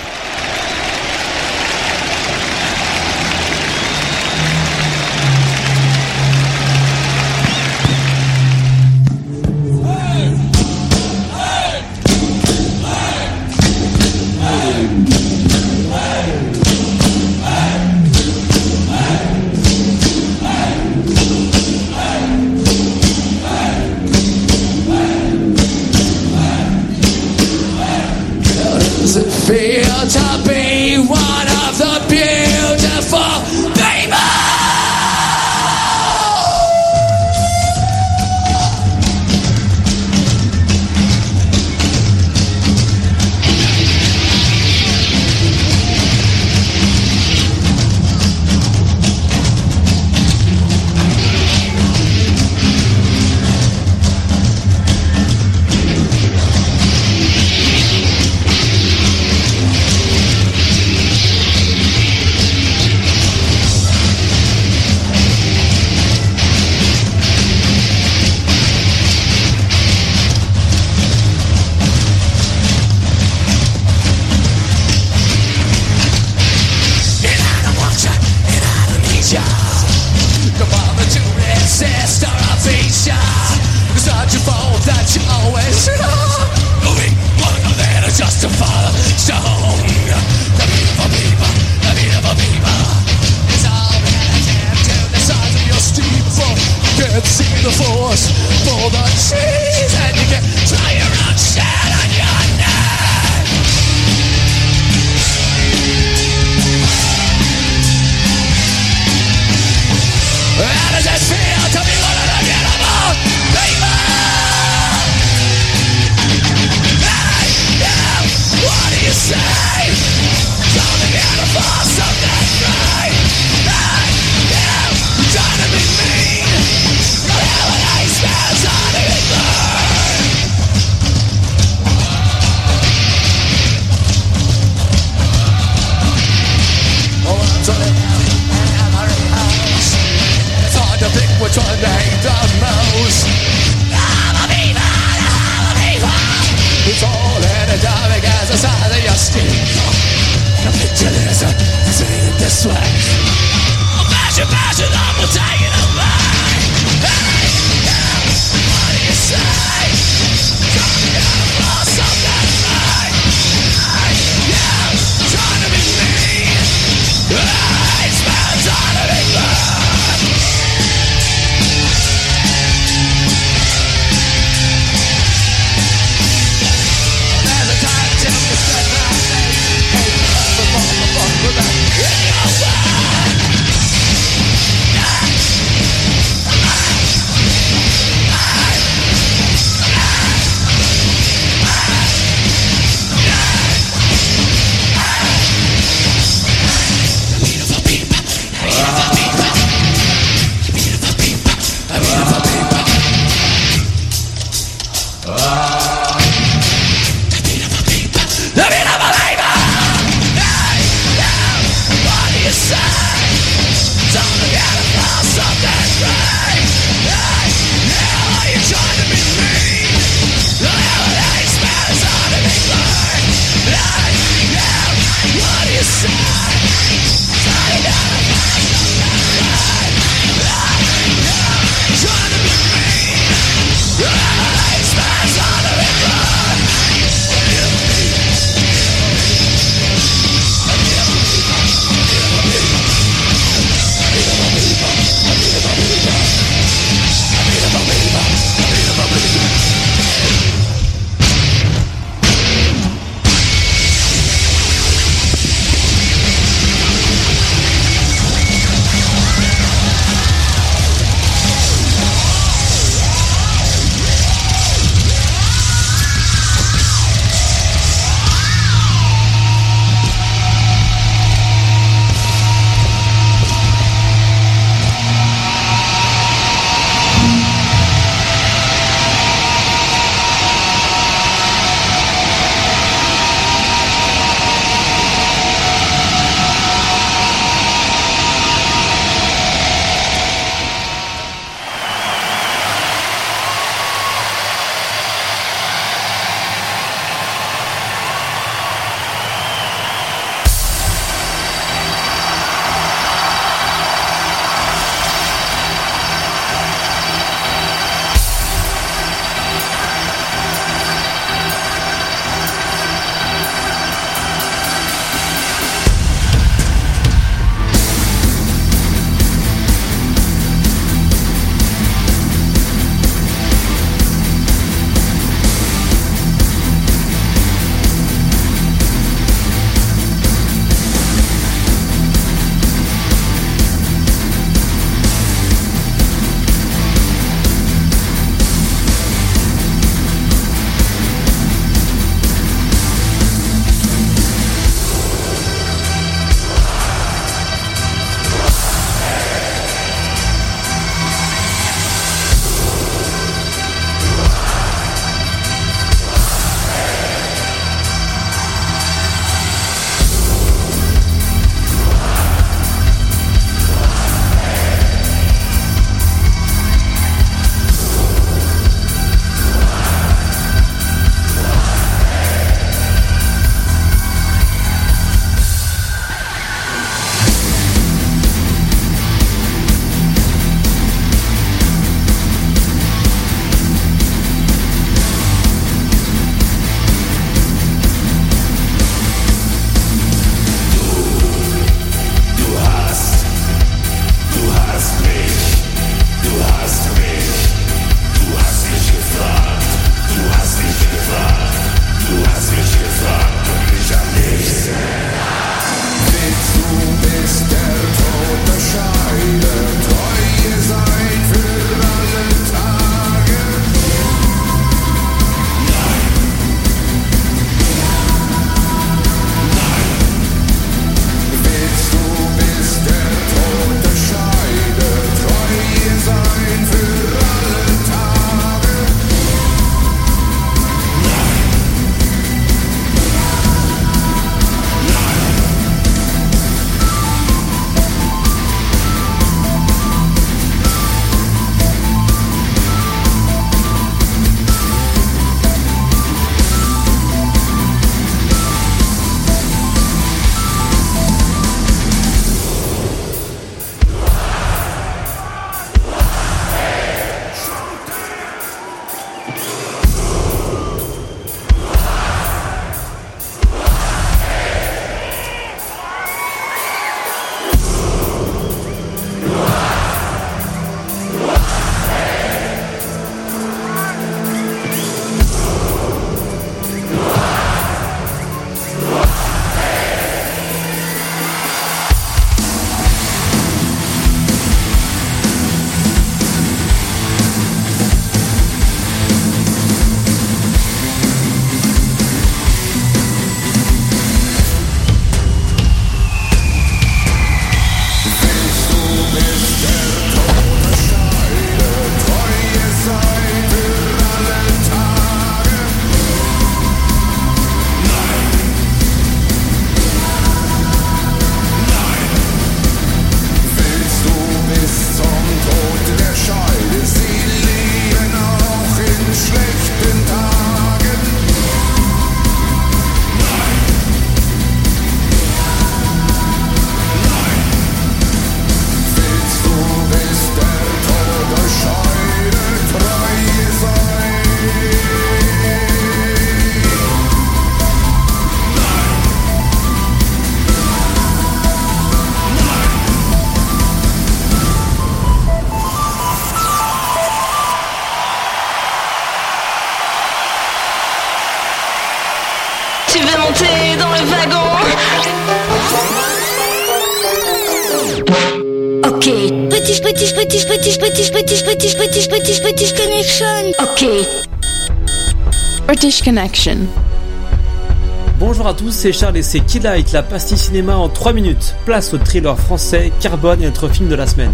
Speaker 26: Bonjour à tous, c'est Charles et c'est Kid Light, la pastille cinéma en 3 minutes. Place au thriller français Carbone et notre film de la semaine.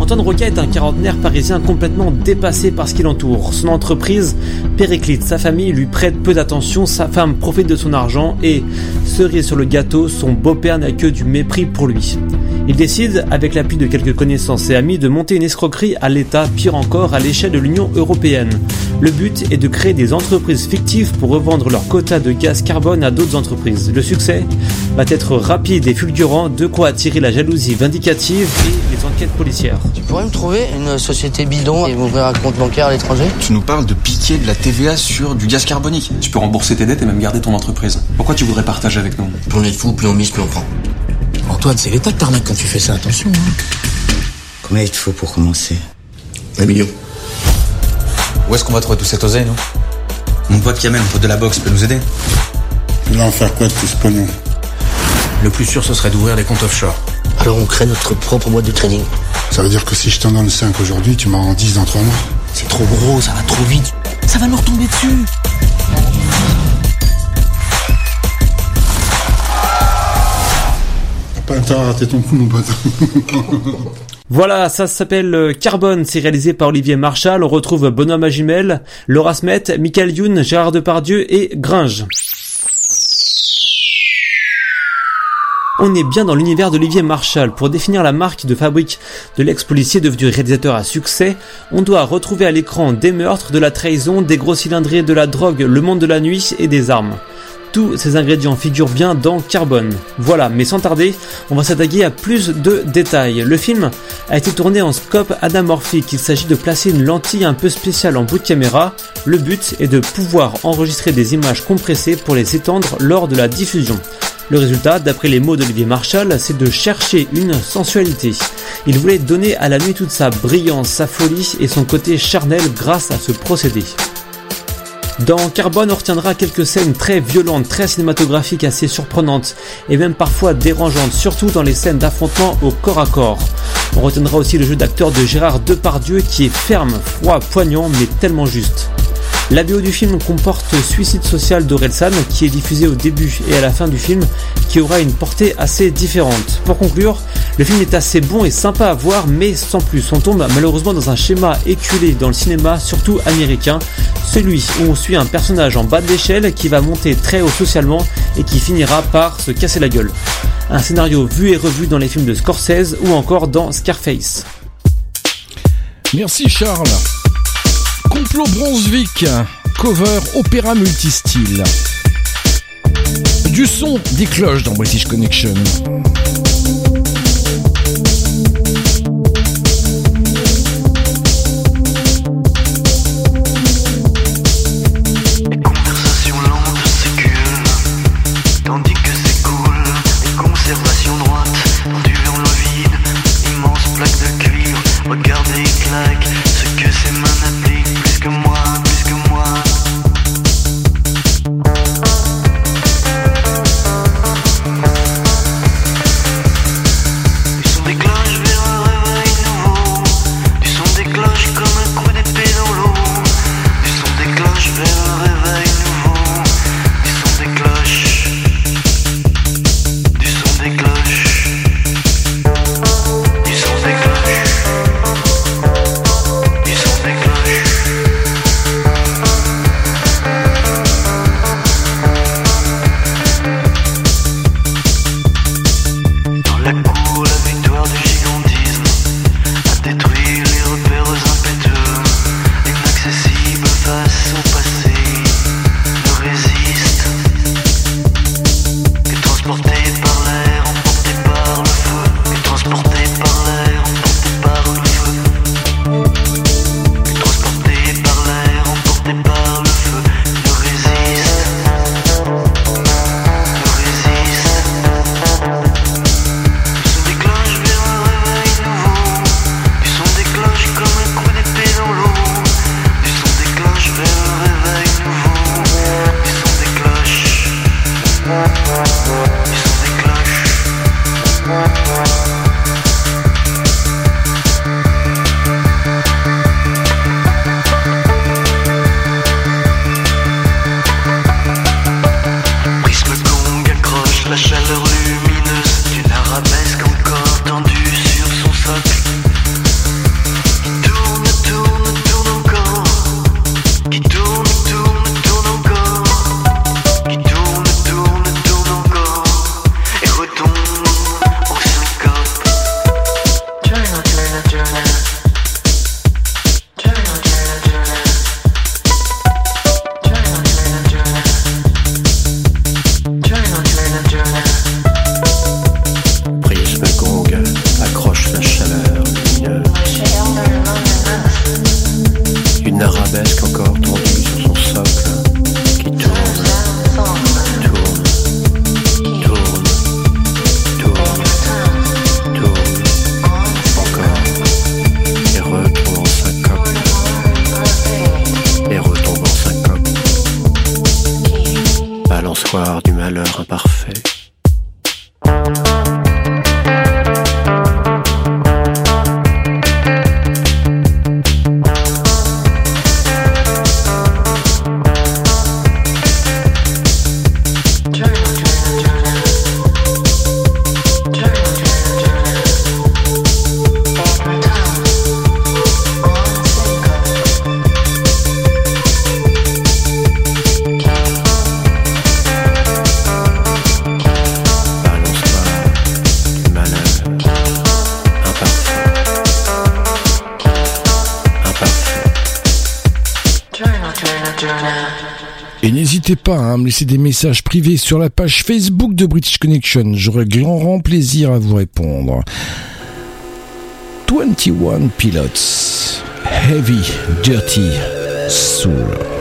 Speaker 26: Antoine Roca est un quarantenaire parisien complètement dépassé par ce qui l'entoure. Son entreprise périclite, sa famille lui prête peu d'attention, sa femme profite de son argent et, cerise sur le gâteau, son beau-père n'a que du mépris pour lui. Il décide, avec l'appui de quelques connaissances et amis, de monter une escroquerie à l'État, pire encore à l'échelle de l'Union Européenne. Le but est de créer des entreprises fictives pour revendre leur quota de gaz carbone à d'autres entreprises. Le succès va être rapide et fulgurant, de quoi attirer la jalousie vindicative et les enquêtes policières.
Speaker 27: Tu pourrais me trouver une société bidon et m'ouvrir un compte bancaire à l'étranger?
Speaker 28: Tu nous parles de piquer de la TVA sur du gaz carbonique. Tu peux rembourser tes dettes et même garder ton entreprise. Pourquoi tu voudrais partager avec nous?
Speaker 27: Plus on est fou, plus on mise, plus on prend.
Speaker 29: Antoine, c'est l'État que t'arnaques quand tu fais ça, attention. Hein.
Speaker 27: Combien il te faut pour commencer?
Speaker 28: Un million.
Speaker 29: Où est-ce qu'on va trouver tout cet oseille, nous?
Speaker 28: Mon pote Kamel, pote de la boxe, peut nous aider
Speaker 30: Il va en faire quoi de tout ce pognon?
Speaker 29: Le plus sûr, ce serait d'ouvrir des comptes offshore.
Speaker 27: Alors on crée notre propre boîte de trading.
Speaker 30: Ça veut dire que si je t'en donne 5 aujourd'hui, tu m'en rends 10 dans 3 mois
Speaker 29: C'est trop gros, ça va trop vite. Ça va nous retomber dessus.
Speaker 30: T'as rater ton coup, mon pote.
Speaker 26: Voilà, ça s'appelle euh, Carbone, c'est réalisé par Olivier Marchal, on retrouve Bonhomme à Laura Smet, Michael Youn, Gérard Depardieu et Gringe. On est bien dans l'univers d'Olivier Marshall. Pour définir la marque de fabrique de l'ex-policier devenu réalisateur à succès, on doit retrouver à l'écran des meurtres, de la trahison, des gros cylindrés, de la drogue, le monde de la nuit et des armes. Tous ces ingrédients figurent bien dans Carbone. Voilà, mais sans tarder, on va s'attaquer à plus de détails. Le film a été tourné en scope anamorphique. Il s'agit de placer une lentille un peu spéciale en bout de caméra. Le but est de pouvoir enregistrer des images compressées pour les étendre lors de la diffusion. Le résultat, d'après les mots d'Olivier Marshall, c'est de chercher une sensualité. Il voulait donner à la nuit toute sa brillance, sa folie et son côté charnel grâce à ce procédé. Dans Carbone, on retiendra quelques scènes très violentes, très cinématographiques, assez surprenantes et même parfois dérangeantes, surtout dans les scènes d'affrontement au corps à corps. On retiendra aussi le jeu d'acteur de Gérard Depardieu qui est ferme, froid, poignant mais tellement juste. La BO du film comporte Suicide social d'Orelsan qui est diffusé au début et à la fin du film qui aura une portée assez différente. Pour conclure, le film est assez bon et sympa à voir mais sans plus. On tombe malheureusement dans un schéma éculé dans le cinéma, surtout américain, celui où on suit un personnage en bas de l'échelle qui va monter très haut socialement et qui finira par se casser la gueule. Un scénario vu et revu dans les films de Scorsese ou encore dans Scarface.
Speaker 6: Merci Charles. Complot Brunswick, cover opéra multistyle. Du son, des cloches dans British Connection. me laisser des messages privés sur la page Facebook de British Connection. J'aurai grand plaisir à vous répondre. 21 Pilots. Heavy, Dirty, Soul.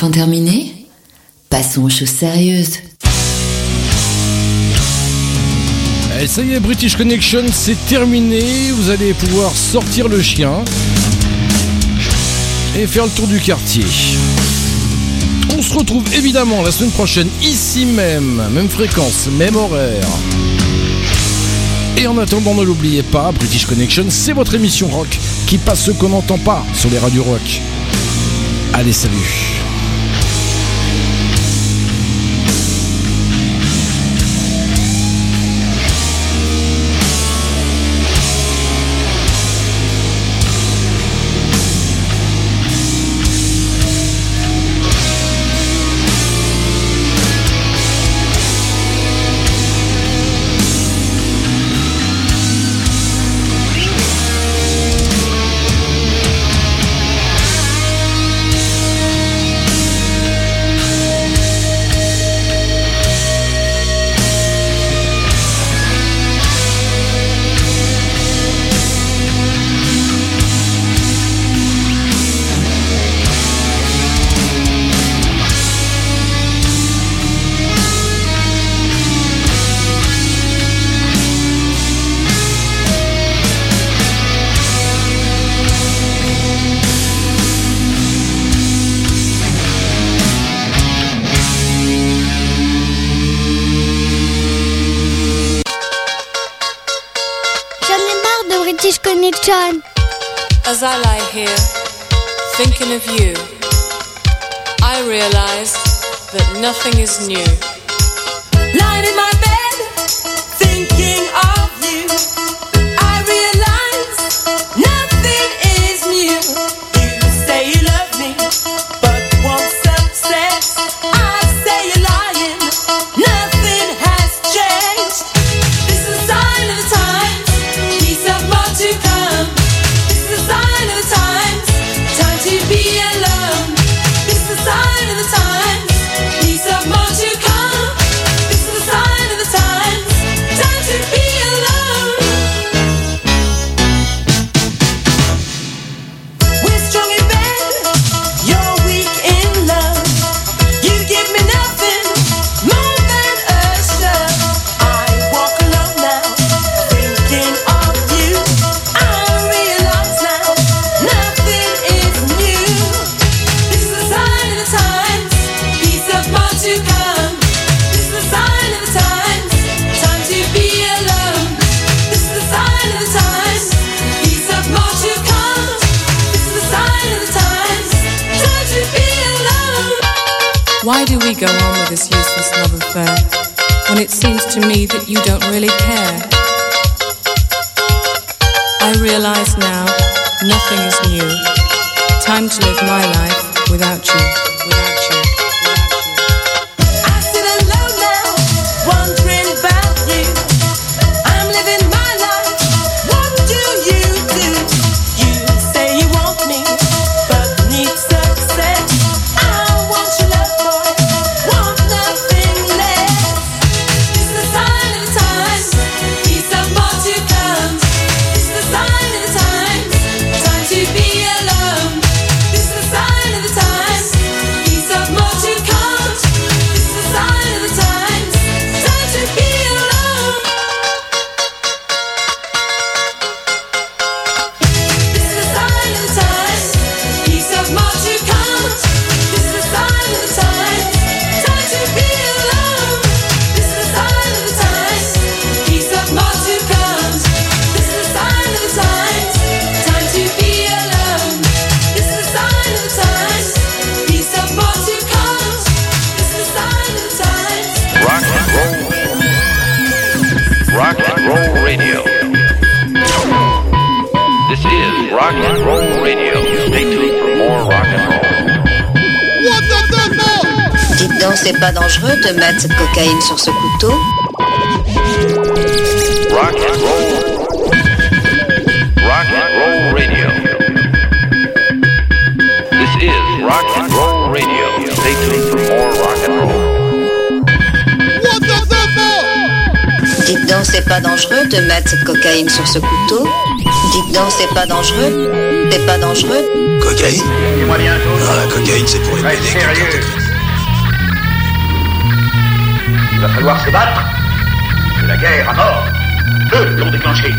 Speaker 12: enfin terminée Passons aux choses sérieuses.
Speaker 6: Et ça y est, British Connection, c'est terminé. Vous allez pouvoir sortir le chien et faire le tour du quartier. On se retrouve évidemment la semaine prochaine, ici même, même fréquence, même horaire. Et en attendant, ne l'oubliez pas, British Connection, c'est votre émission rock qui passe ce qu'on n'entend pas sur les radios rock. Allez, salut
Speaker 31: of you, I realize that nothing is new.
Speaker 21: Light this love
Speaker 31: affair when it seems to me that you don't really care? I realize now nothing is new. Time to live my life without you.
Speaker 32: c'est pas dangereux de mettre cette cocaïne sur ce couteau
Speaker 33: Rock and roll. Rock and roll radio. This is Rock and Roll Radio. Stay tuned for more rock and roll.
Speaker 32: What the, the Dites donc, c'est pas dangereux de mettre cette cocaïne sur ce couteau Dites donc, c'est pas dangereux
Speaker 34: C'est pas dangereux
Speaker 21: Cocaïne Ah, la cocaïne, c'est pour les
Speaker 35: pédés. Il va falloir se battre. C'est la guerre à mort. Eux l'ont déclenchée.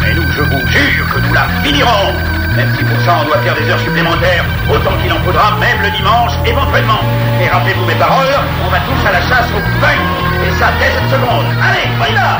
Speaker 35: Mais nous, je vous jure que nous la finirons. Même si pour ça on doit faire des heures supplémentaires, autant qu'il en faudra, même le dimanche, éventuellement. Et rappelez-vous mes paroles, on va tous à la chasse au pain. Et ça dès cette seconde. Allez, va